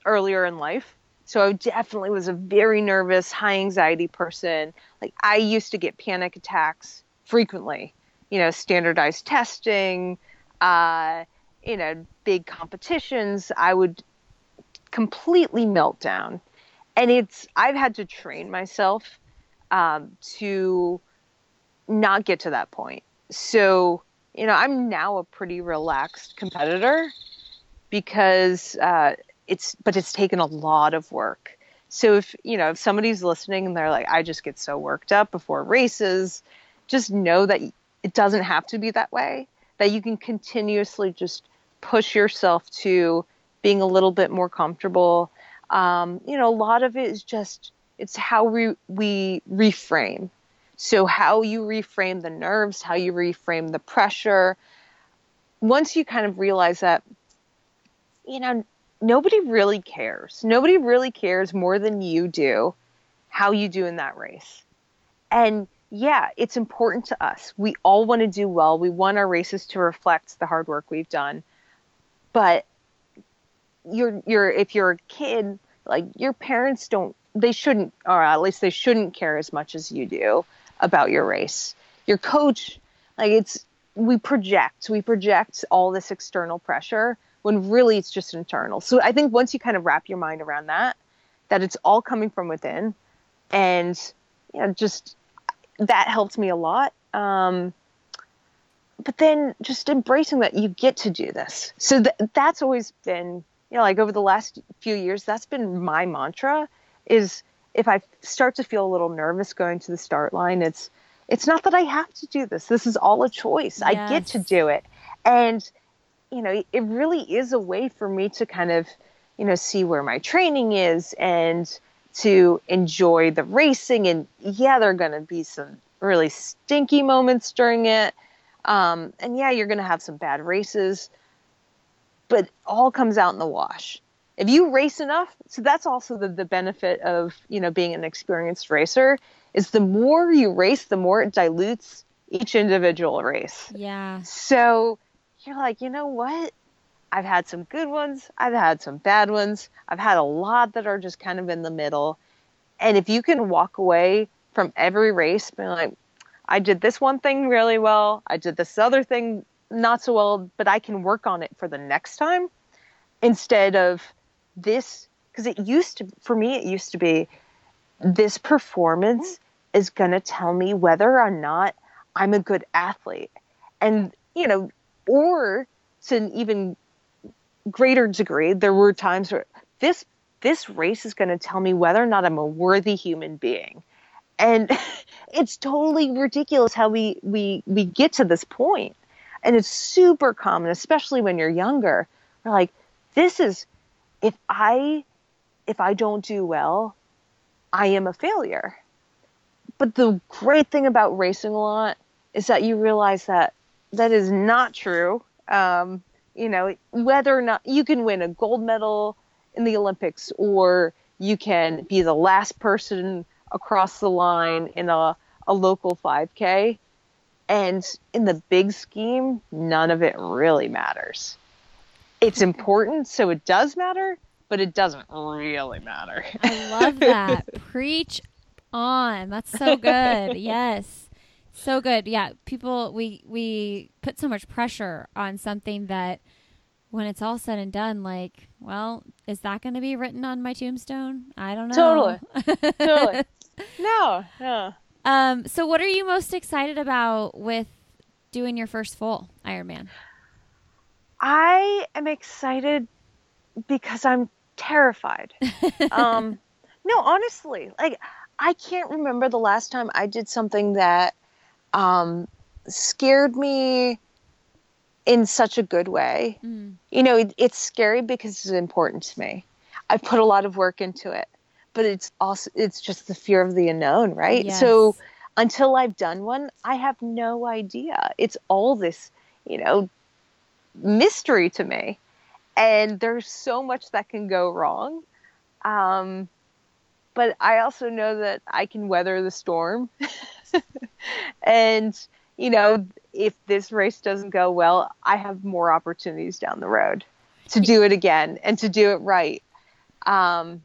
earlier in life. So I definitely was a very nervous, high anxiety person. Like I used to get panic attacks frequently. You know, standardized testing, uh, you know, big competitions, I would completely melt down. And it's I've had to train myself um, to not get to that point. So, you know, I'm now a pretty relaxed competitor because uh, it's, but it's taken a lot of work. So if, you know, if somebody's listening and they're like, I just get so worked up before races, just know that it doesn't have to be that way, that you can continuously just push yourself to being a little bit more comfortable. Um, you know, a lot of it is just, it's how we, we reframe. So how you reframe the nerves, how you reframe the pressure. Once you kind of realize that, you know, nobody really cares. Nobody really cares more than you do how you do in that race. And yeah, it's important to us. We all want to do well. We want our races to reflect the hard work we've done. But you're you're if you're a kid, like your parents don't they shouldn't or at least they shouldn't care as much as you do about your race. Your coach, like it's we project, we project all this external pressure when really it's just internal. So I think once you kind of wrap your mind around that, that it's all coming from within, and you know, just that helped me a lot. Um, but then just embracing that you get to do this. So th- that's always been, you know, like over the last few years, that's been my mantra is if I start to feel a little nervous going to the start line, it's it's not that I have to do this. This is all a choice. Yes. I get to do it. And you know, it really is a way for me to kind of, you know, see where my training is and to enjoy the racing. And yeah, there are going to be some really stinky moments during it. Um, and yeah, you're going to have some bad races, but all comes out in the wash. If you race enough, so that's also the, the benefit of, you know, being an experienced racer is the more you race, the more it dilutes each individual race. Yeah. So you're like, you know what? I've had some good ones. I've had some bad ones. I've had a lot that are just kind of in the middle. And if you can walk away from every race being like, I did this one thing really well, I did this other thing not so well, but I can work on it for the next time instead of this. Because it used to, for me, it used to be this performance mm-hmm. is going to tell me whether or not I'm a good athlete. And, you know, or to an even greater degree, there were times where this this race is going to tell me whether or not I'm a worthy human being. And it's totally ridiculous how we we we get to this point. And it's super common, especially when you're younger. We're like, this is if I if I don't do well, I am a failure. But the great thing about racing a lot is that you realize that that is not true. Um, you know, whether or not you can win a gold medal in the Olympics or you can be the last person across the line in a, a local 5K. And in the big scheme, none of it really matters. It's important, so it does matter, but it doesn't really matter. I love that. Preach on. That's so good. Yes. So good. Yeah, people we we put so much pressure on something that when it's all said and done like, well, is that going to be written on my tombstone? I don't know. Totally. totally. No, no. Um so what are you most excited about with doing your first full Ironman? I am excited because I'm terrified. um no, honestly, like I can't remember the last time I did something that um, scared me in such a good way. Mm. You know, it, it's scary because it's important to me. I put a lot of work into it, but it's also it's just the fear of the unknown, right? Yes. So until I've done one, I have no idea. It's all this, you know, mystery to me. And there's so much that can go wrong. Um, but I also know that I can weather the storm. and, you know, if this race doesn't go well, I have more opportunities down the road to do it again and to do it right. Um,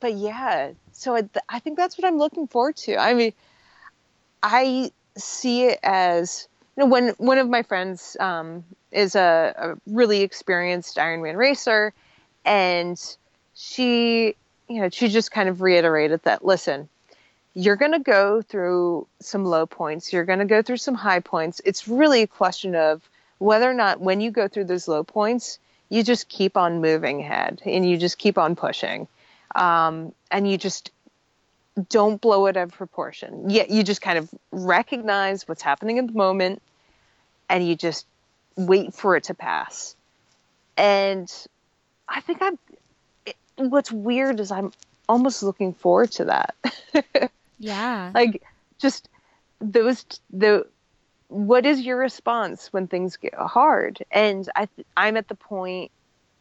but yeah, so I, I think that's what I'm looking forward to. I mean, I see it as you know when one of my friends um, is a, a, really experienced Ironman racer, and she you know she just kind of reiterated that listen, you're going to go through some low points, you're going to go through some high points. It's really a question of whether or not when you go through those low points, you just keep on moving ahead and you just keep on pushing, um, and you just don't blow it out of proportion. Yet you just kind of recognize what's happening in the moment and you just wait for it to pass. And I think I'm, it, what's weird is I'm almost looking forward to that. yeah. Like just those, the, what is your response when things get hard? And I, I'm at the point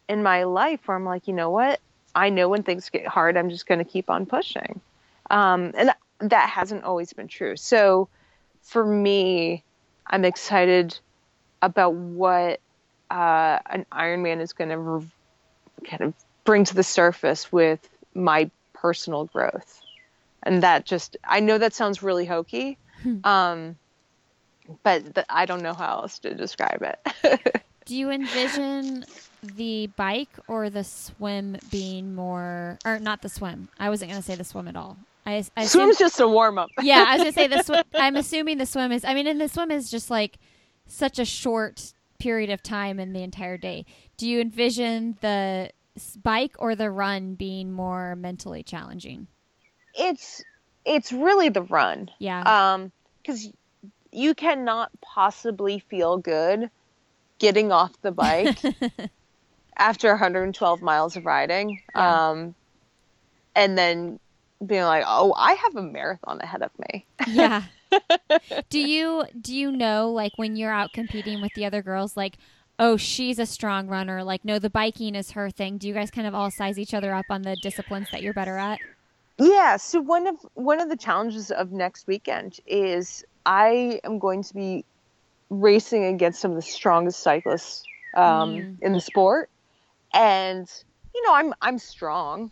in my life where I'm like, you know what? I know when things get hard, I'm just going to keep on pushing. Um, and that hasn't always been true. So for me, I'm excited about what uh, an Ironman is going to re- kind of bring to the surface with my personal growth. And that just, I know that sounds really hokey, hmm. um, but th- I don't know how else to describe it. Do you envision the bike or the swim being more, or not the swim? I wasn't going to say the swim at all. I, I Swim's just a warm up. yeah, I was gonna say the swim. I'm assuming the swim is. I mean, and the swim is just like such a short period of time in the entire day. Do you envision the bike or the run being more mentally challenging? It's it's really the run. Yeah. Um, because you cannot possibly feel good getting off the bike after 112 miles of riding. Yeah. Um, and then being like, "Oh, I have a marathon ahead of me." Yeah. do you do you know like when you're out competing with the other girls like oh she's a strong runner like no the biking is her thing do you guys kind of all size each other up on the disciplines that you're better at yeah so one of one of the challenges of next weekend is i am going to be racing against some of the strongest cyclists um, mm. in the sport and you know i'm i'm strong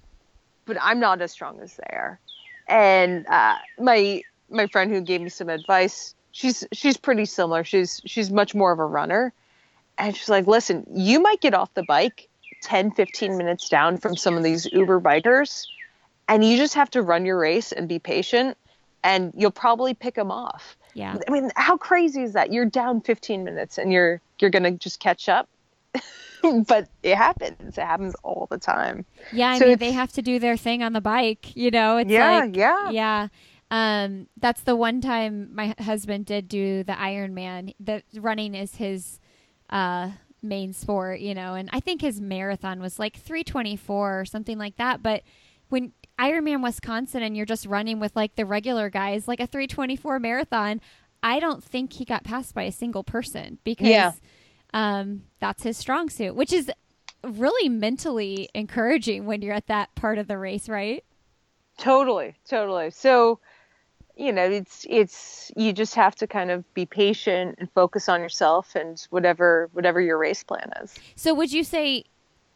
but I'm not as strong as they are. And uh, my my friend who gave me some advice, she's she's pretty similar. She's she's much more of a runner, and she's like, listen, you might get off the bike 10, 15 minutes down from some of these Uber bikers, and you just have to run your race and be patient, and you'll probably pick them off. Yeah. I mean, how crazy is that? You're down 15 minutes, and you're you're gonna just catch up. but it happens. It happens all the time. Yeah, I so mean they have to do their thing on the bike. You know, it's yeah, like, yeah, yeah. Um, that's the one time my husband did do the Ironman. The running is his uh, main sport, you know, and I think his marathon was like 324 or something like that. But when Ironman Wisconsin and you're just running with like the regular guys, like a 324 marathon, I don't think he got passed by a single person because. Yeah um, that's his strong suit, which is really mentally encouraging when you're at that part of the race, right? Totally, totally. So, you know, it's it's you just have to kind of be patient and focus on yourself and whatever whatever your race plan is. So, would you say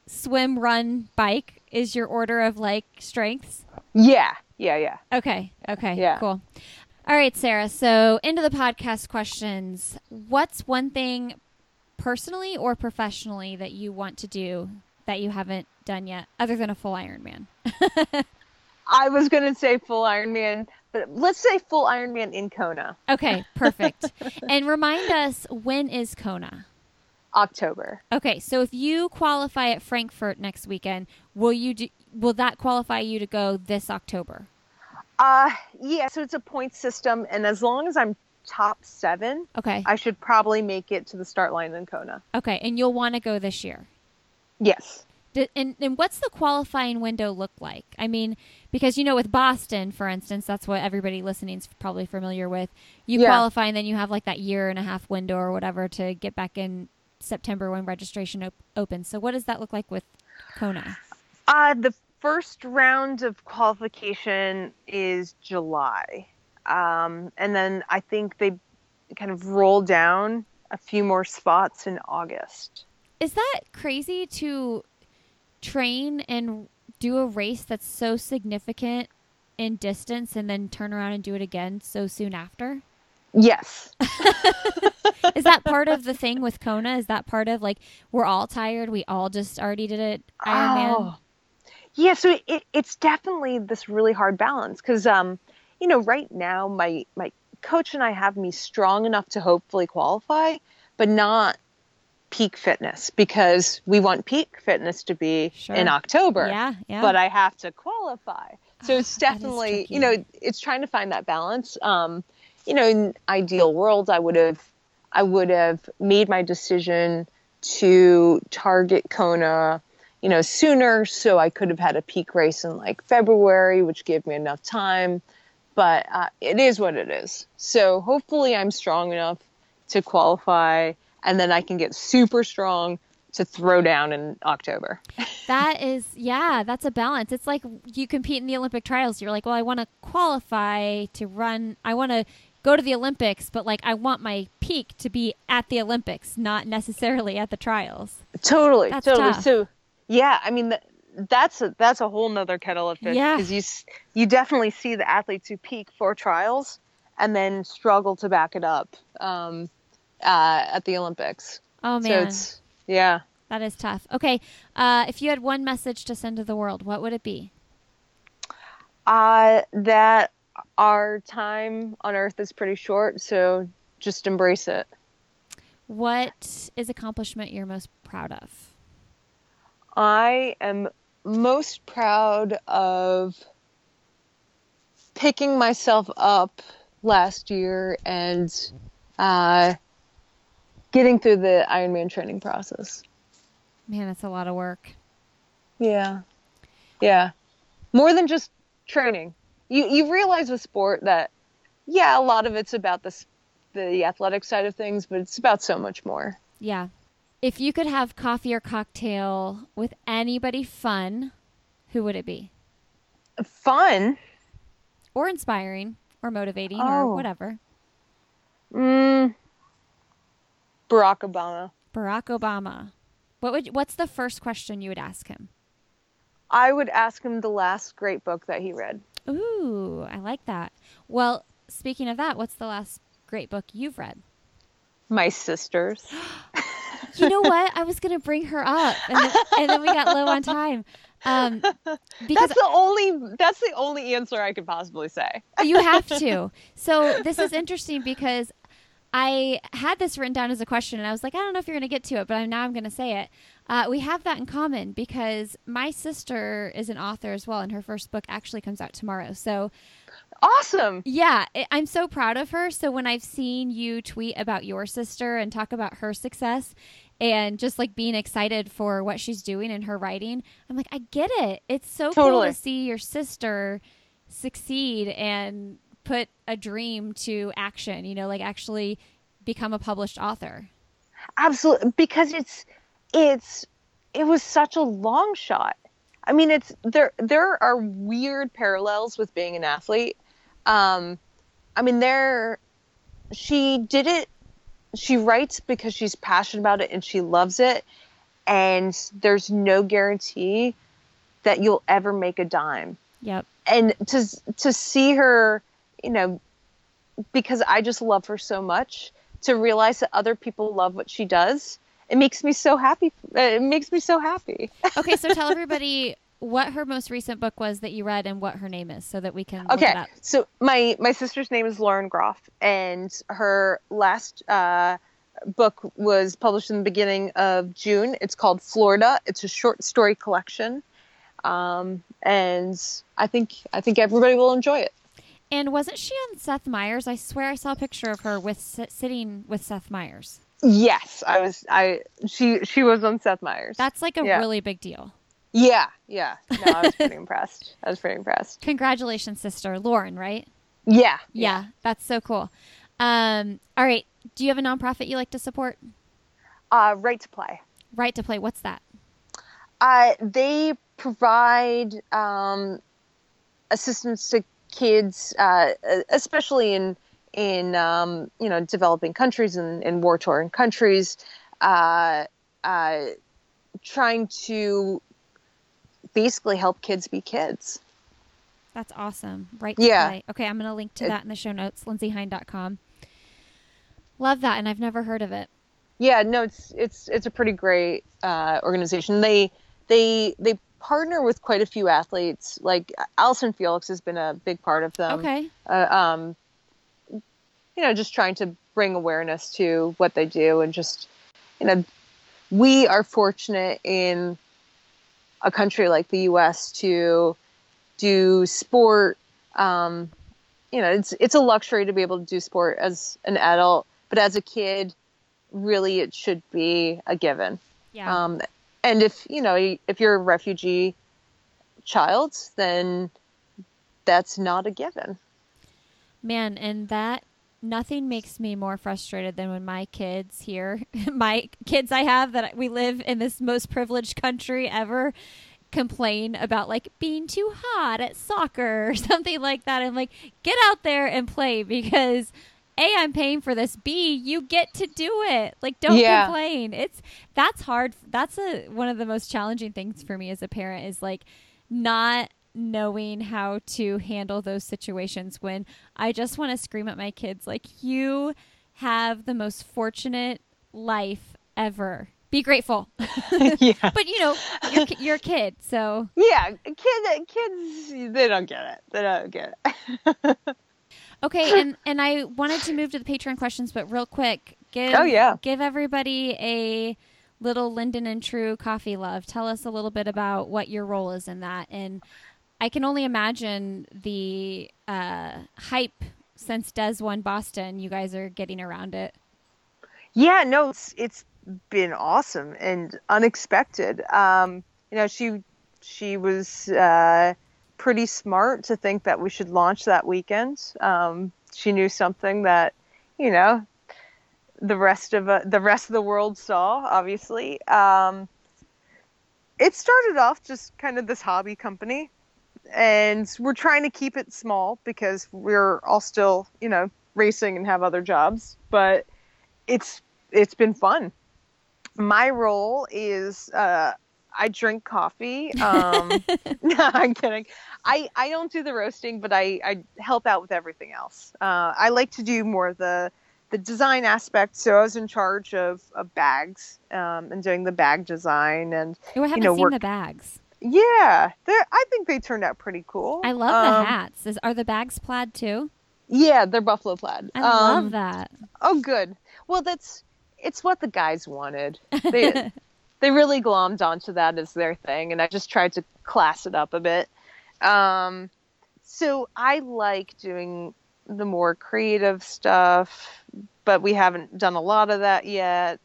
swim, run, bike is your order of like strengths? Yeah, yeah, yeah. Okay, okay, yeah, cool. All right, Sarah. So, into the podcast questions. What's one thing personally or professionally that you want to do that you haven't done yet, other than a full Ironman? I was going to say full Ironman, but let's say full Ironman in Kona. Okay, perfect. and remind us when is Kona? October. Okay, so if you qualify at Frankfurt next weekend, will you do, will that qualify you to go this October? Uh yeah, so it's a point system and as long as I'm top seven, okay, I should probably make it to the start line in Kona. Okay, and you'll want to go this year. Yes. And, and what's the qualifying window look like? I mean, because you know, with Boston, for instance, that's what everybody listening is probably familiar with. You Yeah. qualify, and then you have like that year and a half window or whatever to get back in September when registration op- opens. So, what does that look like with Kona? Uh, the first round of qualification is July. Um, and then I think they kind of roll down a few more spots in August. Is that crazy to train and do a race that's so significant in distance and then turn around and do it again so soon after? Yes. Is that part of the thing with Kona? Is that part of like we're all tired? We all just already did it Ironman. Oh. Yeah, so it, it's definitely this really hard balance because, um, you know, right now my my coach and I have me strong enough to hopefully qualify, but not peak fitness because we want peak fitness to be Sure. in October. Yeah, yeah. But I have to qualify, so it's definitely you know it's trying to find that balance. Um, you know, in ideal world, I would have I would have made my decision to target Kona, you know, sooner so I could have had a peak race in like February, which gave me enough time. But uh, it is what it is. So hopefully I'm strong enough to qualify and then I can get super strong to throw down in October. That is, yeah, that's a balance. It's like you compete in the Olympic trials. You're like, well, I want to qualify to run. I want to go to the Olympics, but like I want my peak to be at the Olympics, not necessarily at the trials. Totally, That's totally. tough. So, yeah, I mean, th- that's a, that's a whole nother kettle of fish Yeah. because you you definitely see the athletes who peak for trials and then struggle to back it up um, uh, at the Olympics. Oh So man, it's yeah. that is tough. Okay, uh, if you had one message to send to the world, what would it be? Uh, that our time on Earth is pretty short, so just embrace it. What is accomplishment you're most proud of? I am most proud of picking myself up last year and uh, getting through the Ironman training process. Man, that's a lot of work. Yeah. Yeah. More than just training. You you realize with sport that yeah, a lot of it's about the the athletic side of things, but it's about so much more. Yeah. If you could have coffee or cocktail with anybody fun, who would it be? Fun. Or inspiring or motivating or Oh. whatever. Mm, Barack Obama. Barack Obama. What would what's the first question you would ask him? I would ask him the last great book that he read. Ooh, I like that. Well, speaking of that, what's the last great book you've read? My sisters. You know what? I was gonna bring her up, and then, and then we got low on time. Um, because That's the only that's the only answer I could possibly say. you have to. So this is interesting because I had this written down as a question, and I was like, I don't know if you're going to get to it, but I'm, now I'm going to say it. Uh, we have that in common because my sister is an author as well, and her first book actually comes out tomorrow. So Awesome. yeah, I- I'm so proud of her. So when I've seen you tweet about your sister and talk about her success and just like being excited for what she's doing in her writing, I'm like, I get it. It's so cool to see your sister succeed and put a dream to action, you know, like actually become a published author. Absolutely because it's it's it was such a long shot. I mean it's there there are weird parallels with being an athlete. Um I mean there she did it she writes because she's passionate about it and she loves it and there's no guarantee that you'll ever make a dime. Yep. and to to see her, you know, because I just love her so much, to realize that other people love what she does, it makes me so happy. It makes me so happy. Okay, so tell everybody what her most recent book was that you read and what her name is so that we can look Okay, so my my sister's name is Lauren Groff, and her last uh, book was published in the beginning of June. It's called Florida. It's a short story collection, um, and I think I think everybody will enjoy it. And wasn't she on Seth Meyers? I swear I saw a picture of her with sitting with Seth Meyers. Yes, I was. I she she was on Seth Meyers. That's like a Yeah. really big deal. Yeah, yeah. No, I was pretty impressed. I was pretty impressed. Congratulations, sister. Lauren, right? Yeah. Yeah, that's so cool. Um, all right. Do you have a nonprofit you like to support? Uh, right to play. Right to play. What's that? Uh, they provide um, assistance to kids, uh, especially in in um, you know developing countries and in war torn countries, uh, uh, trying to basically help kids be kids. That's awesome. Right Yeah. play. Okay, I'm going to link to that in the show notes, lindseyhein.com. Love that, and I've never heard of it. Yeah, no, it's it's it's a pretty great uh, organization. They they they partner with quite a few athletes. Like Allyson Felix has been a big part of them. okay. uh, um, you know, just trying to bring awareness to what they do and just, you know, we are fortunate in a country like the U.S. to do sport. Um, you know, it's it's a luxury to be able to do sport as an adult, but as a kid, really, it should be a given. Yeah. Um, and if you know, if you're a refugee child, then that's not a given. Man, and that nothing makes me more frustrated than when my kids here, my kids I have that we live in this most privileged country ever, complain about like being too hot at soccer or something like that. I'm like, get out there and play because A, I'm paying for this. B, you get to do it. Like, don't Yeah. complain. It's that's hard. That's a one of the most challenging things for me as a parent is like not knowing how to handle those situations when I just want to scream at my kids like you have the most fortunate life ever. Be grateful. yeah. but you know, you're, you're a kid, so Yeah, kid, kids, they don't get it. They don't get it. okay. And and I wanted to move to the Patreon questions, but real quick, give Oh, yeah. give everybody a little Linden and True coffee love. Tell us a little bit about what your role is in that, and I can only imagine the uh, hype since Des won Boston. You guys are getting around it. Yeah, no, it's it's been awesome and unexpected. Um, you know, she she was uh, pretty smart to think that we should launch that weekend. Um, she knew something that, you know, the rest of uh, the rest of the world saw. Obviously, um, it started off just kind of this hobby company, and we're trying to keep it small because we're all still, you know, racing and have other jobs, but it's it's been fun. My role is uh, I drink coffee. Um, no, I'm kidding. I, I don't do the roasting, but I, I help out with everything else. Uh, I like to do more of the the design aspect. So I was in charge of, of bags um, and doing the bag design and Oh, I haven't know, seen work- the bags. yeah, they're, I think they turned out pretty cool. I love the Um, hats. Is, are the bags plaid too? Yeah, they're buffalo plaid. I Um, love that. Oh, good. Well, that's it's what the guys wanted. They they really glommed onto that as their thing, and I just tried to class it up a bit. Um, so I like doing the more creative stuff, but we haven't done a lot of that yet.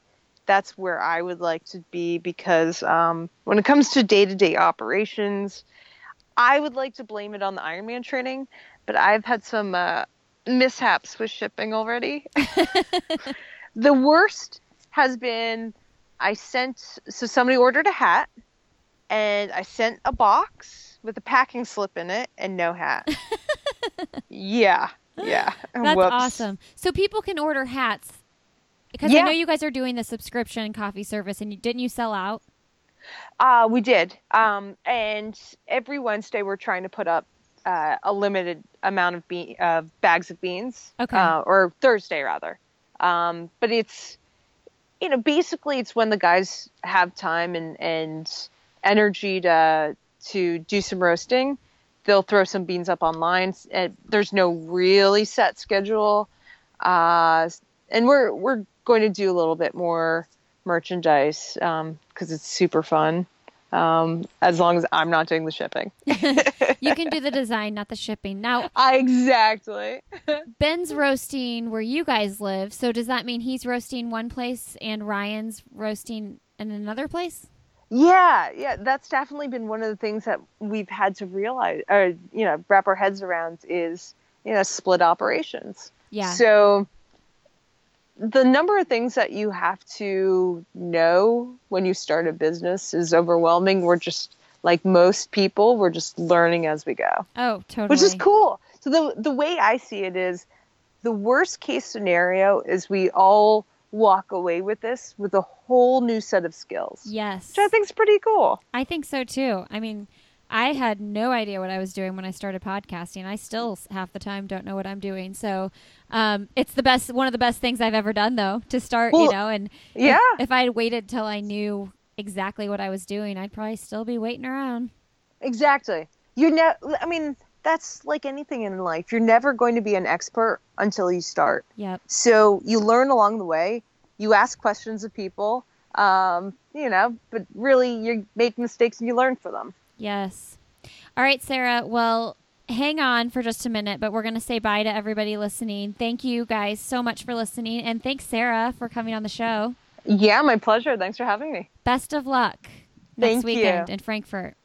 That's where I would like to be because um, when it comes to day to day operations, I would like to blame it on the Ironman training, but I've had some uh, mishaps with shipping already. the worst has been I sent so somebody ordered a hat and I sent a box with a packing slip in it and no hat. yeah. Yeah. That's Whoops. awesome. So people can order hats because I know you guys are doing the subscription coffee service, and you, didn't you sell out? Uh, we did. Um, and every Wednesday we're trying to put up uh, a limited amount of be- uh, bags of beans. Okay. Uh, or Thursday rather. Um, but it's, you know, basically it's when the guys have time and, and energy to to do some roasting. They'll throw some beans up online. And there's no really set schedule. Uh, and we're we're going to do a little bit more merchandise because it's super fun. Um, as long as I'm not doing the shipping. You can do the design, not the shipping. Now, I exactly. Ben's roasting where you guys live. So does that mean he's roasting one place and Ryan's roasting in another place? Yeah, yeah, that's definitely been one of the things that we've had to realize, or you know, wrap our heads around is you know split operations. Yeah. So the number of things that you have to know when you start a business is overwhelming. We're just like most people, we're just learning as we go. Oh, totally. Which is cool. So the the way I see it is the worst case scenario is we all walk away with this with a whole new set of skills. Yes. Which I think is pretty cool. I think so too. I mean, I had no idea what I was doing when I started podcasting. I still half the time don't know what I'm doing. So um, it's the best, one of the best things I've ever done, though, to start. Well, you know, and yeah. if, if I had waited till I knew exactly what I was doing, I'd probably still be waiting around. Exactly. You know, I mean, that's like anything in life. You're never going to be an expert until you start. Yep. So you learn along the way. You ask questions of people, um, you know, but really you make mistakes and you learn from them. Yes. All right, Sarah. Well, hang on for just a minute, but we're going to say bye to everybody listening. Thank you guys so much for listening. And thanks, Sarah, for coming on the show. Yeah, my pleasure. Thanks for having me. Best of luck Thank next weekend you. in Frankfurt.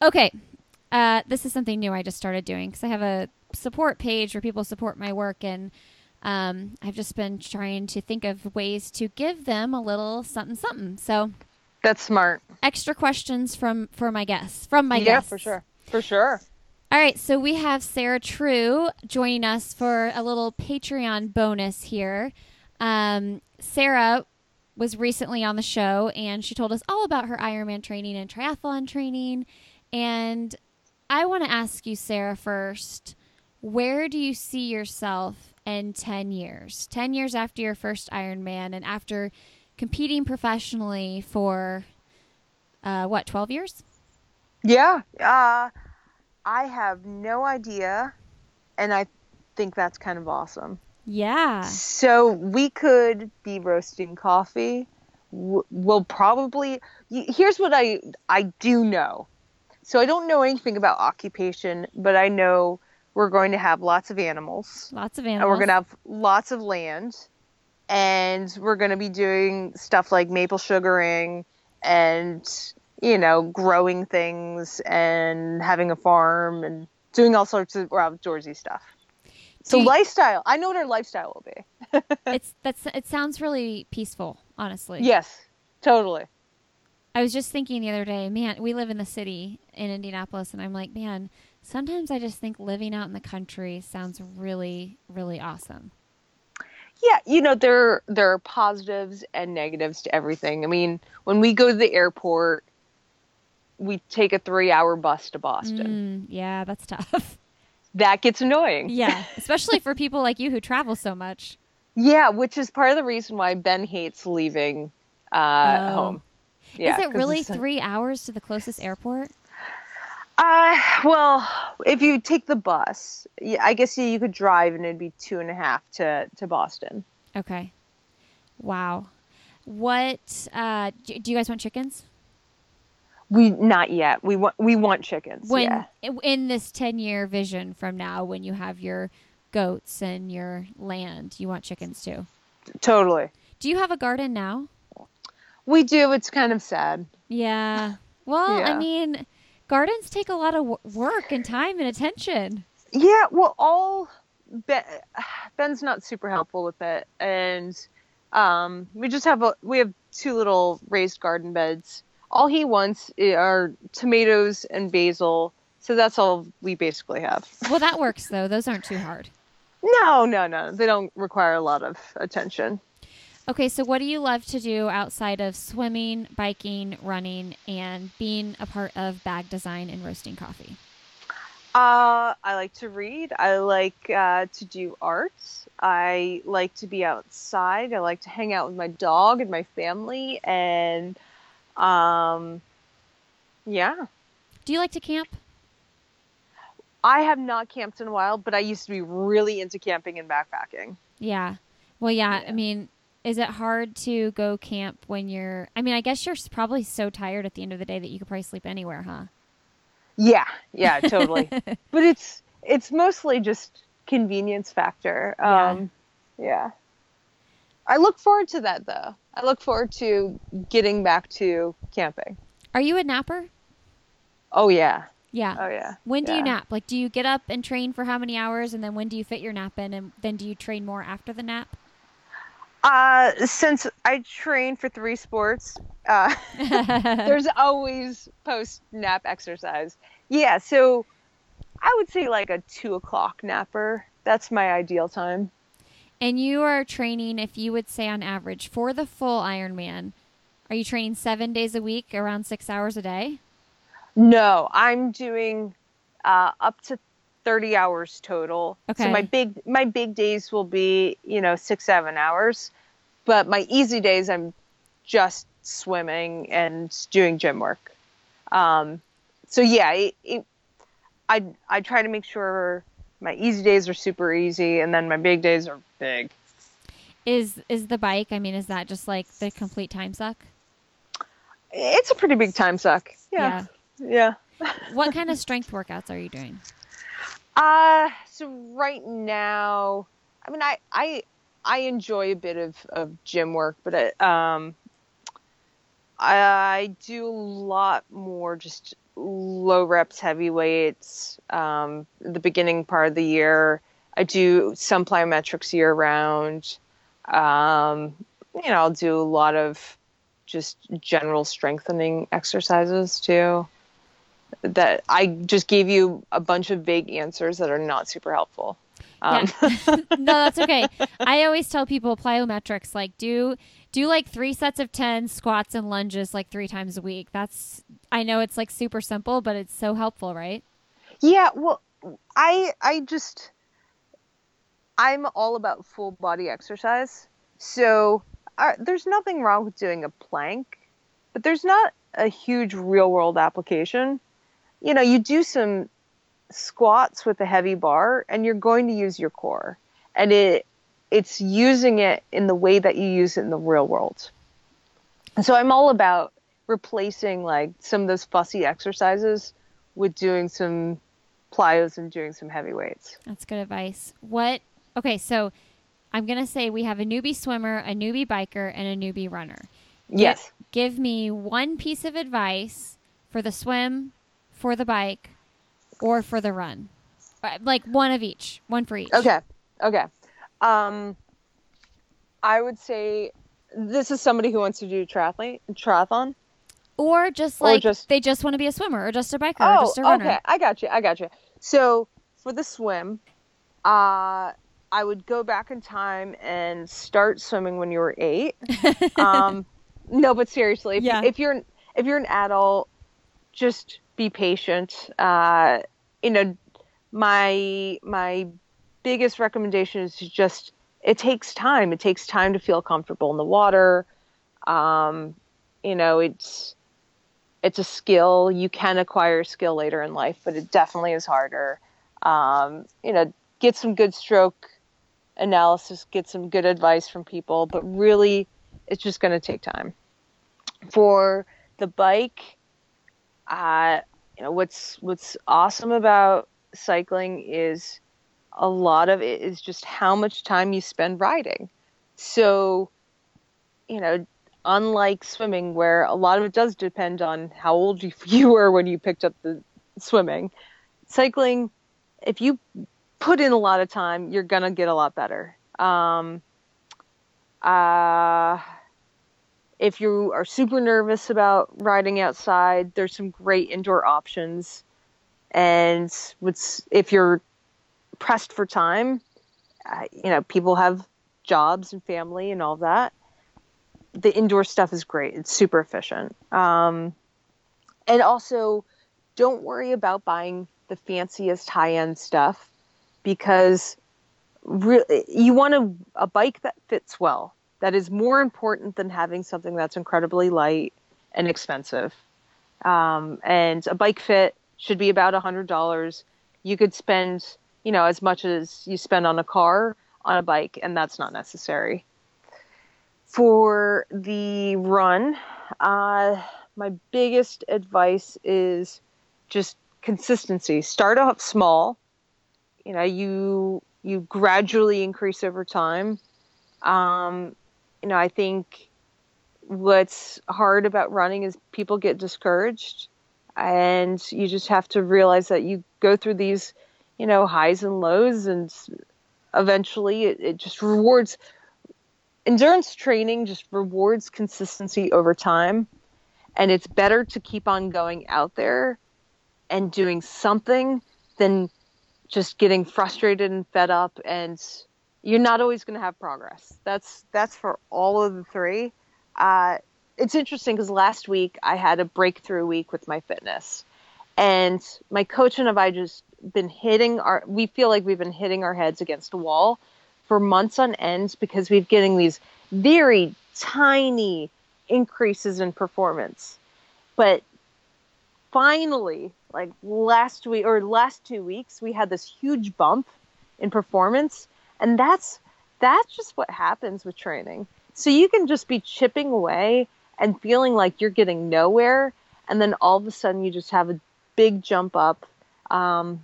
Okay. Uh, this is something new I just started doing because I have a support page where people support my work, and um, I've just been trying to think of ways to give them a little something, something. So, That's smart. extra questions from for my guests, from my yeah, guests, Yeah, for sure. For sure. All right, so we have Sarah True joining us for a little Patreon bonus here. Um, Sarah was recently on the show and she told us all about her Ironman training and triathlon training. And I want to ask you, Sarah, first, where do you see yourself in 10 years? 10 years after your first Ironman and after competing professionally for uh, what, 12 years? Yeah. Uh, I have no idea, and I think that's kind of awesome. Yeah. So we could be roasting coffee. We'll probably. Here's what I I do know. So I don't know anything about occupation, but I know we're going to have lots of animals, Lots of and animals. we're going to have lots of land, and we're going to be doing stuff like maple sugaring and you know growing things and having a farm and doing all sorts of outdoorsy stuff. So you- lifestyle. I know what our lifestyle will be. it's that's it sounds really peaceful, honestly. Yes, totally. I was just thinking the other day, man, we live in the city in Indianapolis and I'm like, man, sometimes I just think living out in the country sounds really really awesome. Yeah, you know there there are positives and negatives to everything. I mean, when we go to the airport, we take a three-hour bus to Boston. Mm, yeah, that's tough. That gets annoying. yeah, especially for people like you who travel so much. Yeah, which is part of the reason why Ben hates leaving uh, Oh. home. Yeah, Is it really 3 hours to the closest airport? Uh, well, if you take the bus, yeah, I guess you, could drive, and it'd be two and a half to to Boston. Okay. Wow. What uh do, do you guys want chickens? We not yet. We want we want chickens. when yeah. in this 10 year vision from now when you have your goats and your land you want chickens too Totally. do you have a garden now We do. It's kind of sad. yeah well i mean gardens take a lot of w- work and time and attention Yeah. Well, all ben, Ben's not super helpful with it, and um, we just have a we have two little raised garden beds. All he wants are tomatoes and basil. So that's all we basically have. well that works though those aren't too hard No, no, no. They don't require a lot of attention. Okay so what do you love to do outside of swimming biking running and being a part of bag design and roasting coffee Uh, I like to read. I like uh, to do art. I like to be outside. I like to hang out with my dog and my family. And um, yeah, do you like to camp I have not camped in a while, but I used to be really into camping and backpacking. Yeah. Well, yeah, I mean, is it hard to go camp when you're I mean, I guess you're probably so tired at the end of the day that you could probably sleep anywhere, huh? Yeah, yeah, totally. but it's it's mostly just convenience factor. Yeah. Um, yeah. I look forward to that though. I look forward to getting back to camping. Are you a napper? Oh yeah. Yeah. Oh yeah. When do yeah. you nap? Like, do you get up and train for how many hours, and then when do you fit your nap in, and then do you train more after the nap? Uh, since I train for three sports, uh, there's always post nap exercise. Yeah, so I would say like a two o'clock napper. That's my ideal time. And you are training, if you would say on average, for the full Ironman, are you training seven days a week, around six hours a day? No, I'm doing uh, up to 30 hours total. Okay. So my big my big days will be, you know, 6 7 hours. But my easy days I'm just swimming and doing gym work. Um, so yeah, it, it, I I try to make sure my easy days are super easy and then my big days are big. Is is the bike? I mean, is that just like the complete time suck? It's a pretty big time suck. Yeah. Yeah. what kind of strength workouts are you doing? Uh so right now, I mean, I I I enjoy a bit of of gym work, but it, um, I, do a lot more just low reps, heavy weights. Um, the beginning part of the year, I do some plyometrics year round. Um, you know, I'll do a lot of just general strengthening exercises too that I just gave you a bunch of vague answers that are not super helpful. Um, yeah. no, that's okay. I always tell people plyometrics like do do like three sets of 10 squats and lunges like three times a week. That's I know it's like super simple, but it's so helpful, right? Yeah, well, I I just I'm all about full body exercise. So uh, there's nothing wrong with doing a plank, but there's not a huge real world application. You know, you do some squats with a heavy bar and you're going to use your core. And it it's using it in the way that you use it in the real world. And so I'm all about replacing like some of those fussy exercises with doing some plyos and doing some heavy weights. That's good advice. What Okay, so I'm going to say we have a newbie swimmer, a newbie biker, and a newbie runner. Yes. Give, give me one piece of advice for the swim, for the bike, or for the run. Uh, Like one of each, one for each. Okay. Okay. Um, I would say this is somebody who wants to do triathlon. Triathlon. Or just Or like just- they just want to be a swimmer, or just a biker, or Oh, just a runner. okay. I got you. I got you. So for the swim, uh, I would go back in time and start swimming when you were eight. um, no, but seriously, if, Yeah. if you're if you're an adult, just be patient. Uh, you know, my my biggest recommendation is just it takes time. It takes time to feel comfortable in the water. Um, you know, it's it's a skill. You can acquire a skill later in life, but it definitely is harder. Um, you know, get some good stroke analysis, get some good advice from people, but really, it's just going to take time. For the bike, uh, you know, what's what's awesome about cycling is a lot of it is just how much time you spend riding. So, you know, unlike swimming, where a lot of it does depend on how old you, were when you picked up the swimming, cycling, if you put in a lot of time, you're gonna get a lot better. Um, uh, if you are super nervous about riding outside, there's some great indoor options. And if you're pressed for time, uh, you know, people have jobs and family and all that. The indoor stuff is great. It's super efficient. Um, and also, don't worry about buying the fanciest high end stuff because re- you want a, a bike that fits well. That is more important than having something that's incredibly light and expensive. Um, and a bike fit should be about a hundred dollars. You could spend, you know, as much as you spend on a car on a bike, and that's not necessary. For the run, uh, my biggest advice is just consistency. Start off small. You know, you you gradually increase over time. Um, you know, I think what's hard about running is people get discouraged and you just have to realize that you go through these, you know, highs and lows and eventually it, it just rewards endurance training just rewards consistency over time and it's better to keep on going out there and doing something than just getting frustrated and fed up and you're not always going to have progress that's that's for all of the three uh, it's interesting because last week i had a breakthrough week with my fitness and my coach and i just been hitting our we feel like we've been hitting our heads against a wall for months on end because we've getting these very tiny increases in performance. But finally, like last week or last two weeks, we had this huge bump in performance. And that's that's just what happens with training. So you can just be chipping away and feeling like you're getting nowhere, and then all of a sudden you just have a big jump up. Um,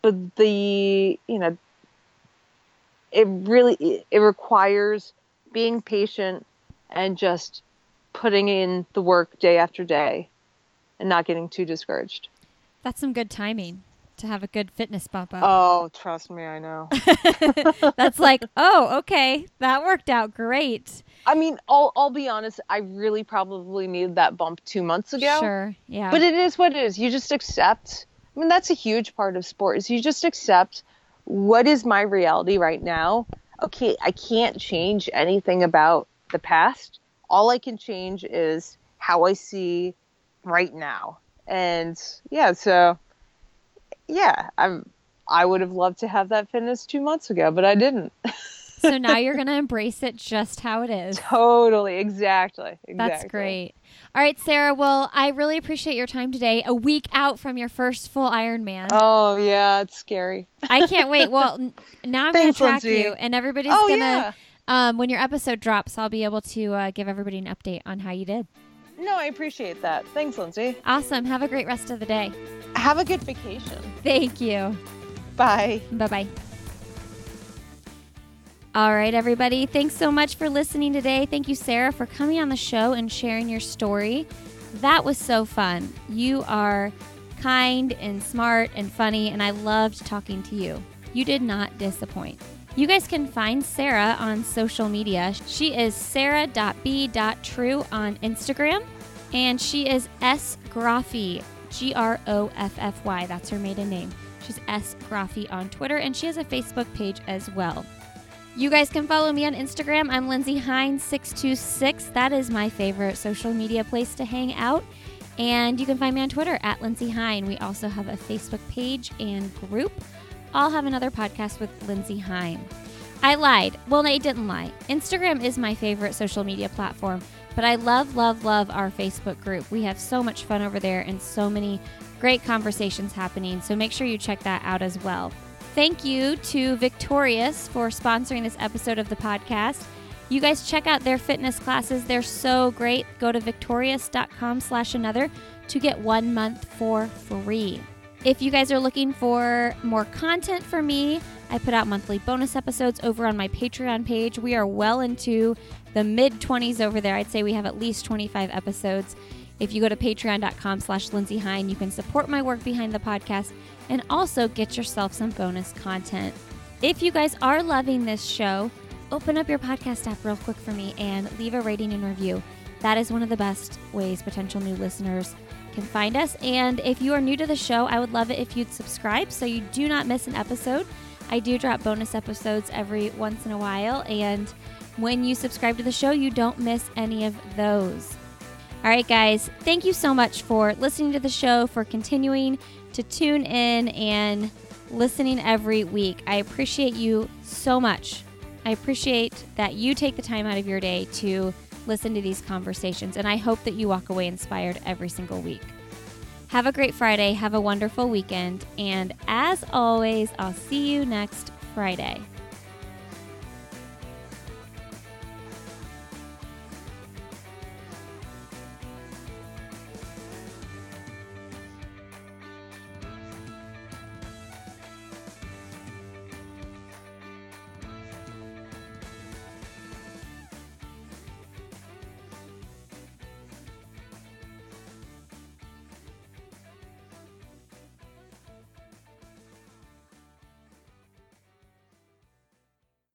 but the you know it really it requires being patient and just putting in the work day after day and not getting too discouraged. That's some good timing to have a good fitness bump up. Oh, trust me, I know. That's like, oh, okay, that worked out great. I mean, I'll I'll be honest, I really probably needed that bump 2 months ago. Sure. Yeah. But it is what it is. You just accept. I mean, that's a huge part of sport. Is you just accept what is my reality right now? Okay, I can't change anything about the past. All I can change is how I see right now. And yeah, so yeah, I'm I would have loved to have that fitness 2 months ago, but I didn't. so now you're going to embrace it just how it is. Totally, exactly, exactly. That's great. All right, Sarah. Well, I really appreciate your time today. A week out from your first full Ironman. Oh yeah, it's scary. I can't wait. Well, now I'm going to track Lindsey. you, and everybody's Oh going to. yeah. Um, when your episode drops, I'll be able to uh, give everybody an update on how you did. No, I appreciate that. Thanks, Lindsey. Awesome. Have a great rest of the day. Have a good vacation. Thank you. Bye. Bye bye. All right, everybody. Thanks so much for listening today. Thank you, Sarah, for coming on the show and sharing your story. That was so fun. You are kind and smart and funny, and I loved talking to you. You did not disappoint. You guys can find Sarah on social media. She is sarah.b.true on Instagram, and she is S. Groffy, G R O F F Y. That's her maiden name. She's S. Groffy on Twitter, and she has a Facebook page as well. You guys can follow me on Instagram. I'm Lindsey Hein626. That is my favorite social media place to hang out. And you can find me on Twitter at Lindsey Hein. We also have a Facebook page and group. I'll Have Another podcast with Lindsey Hein. I lied. Well, I didn't lie. Instagram is my favorite social media platform, but I love, love, love our Facebook group. We have so much fun over there and so many great conversations happening. So make sure you check that out as well. Thank you to Victorious for sponsoring this episode of the podcast. You guys check out their fitness classes. They're so great. Go to victorious.com slash another to get one month for free. If you guys are looking for more content for me, I put out monthly bonus episodes over on my Patreon page. We are well into the mid 20s over there. I'd say we have at least 25 episodes. If you go to patreon.com slash Lindsey Hein, you can support my work behind the podcast and also get yourself some bonus content. If you guys are loving this show, open up your podcast app real quick for me and leave a rating and review. That is one of the best ways potential new listeners can find us. And if you are new to the show, I would love it if you'd subscribe so you do not miss an episode. I do drop bonus episodes every once in a while, and when you subscribe to the show, you don't miss any of those. All right, guys, thank you so much for listening to the show, for continuing to tune in and listening every week. I appreciate you so much. I appreciate that you take the time out of your day to listen to these conversations, and I hope that you walk away inspired every single week. Have a great Friday, have a wonderful weekend, and as always, I'll see you next Friday.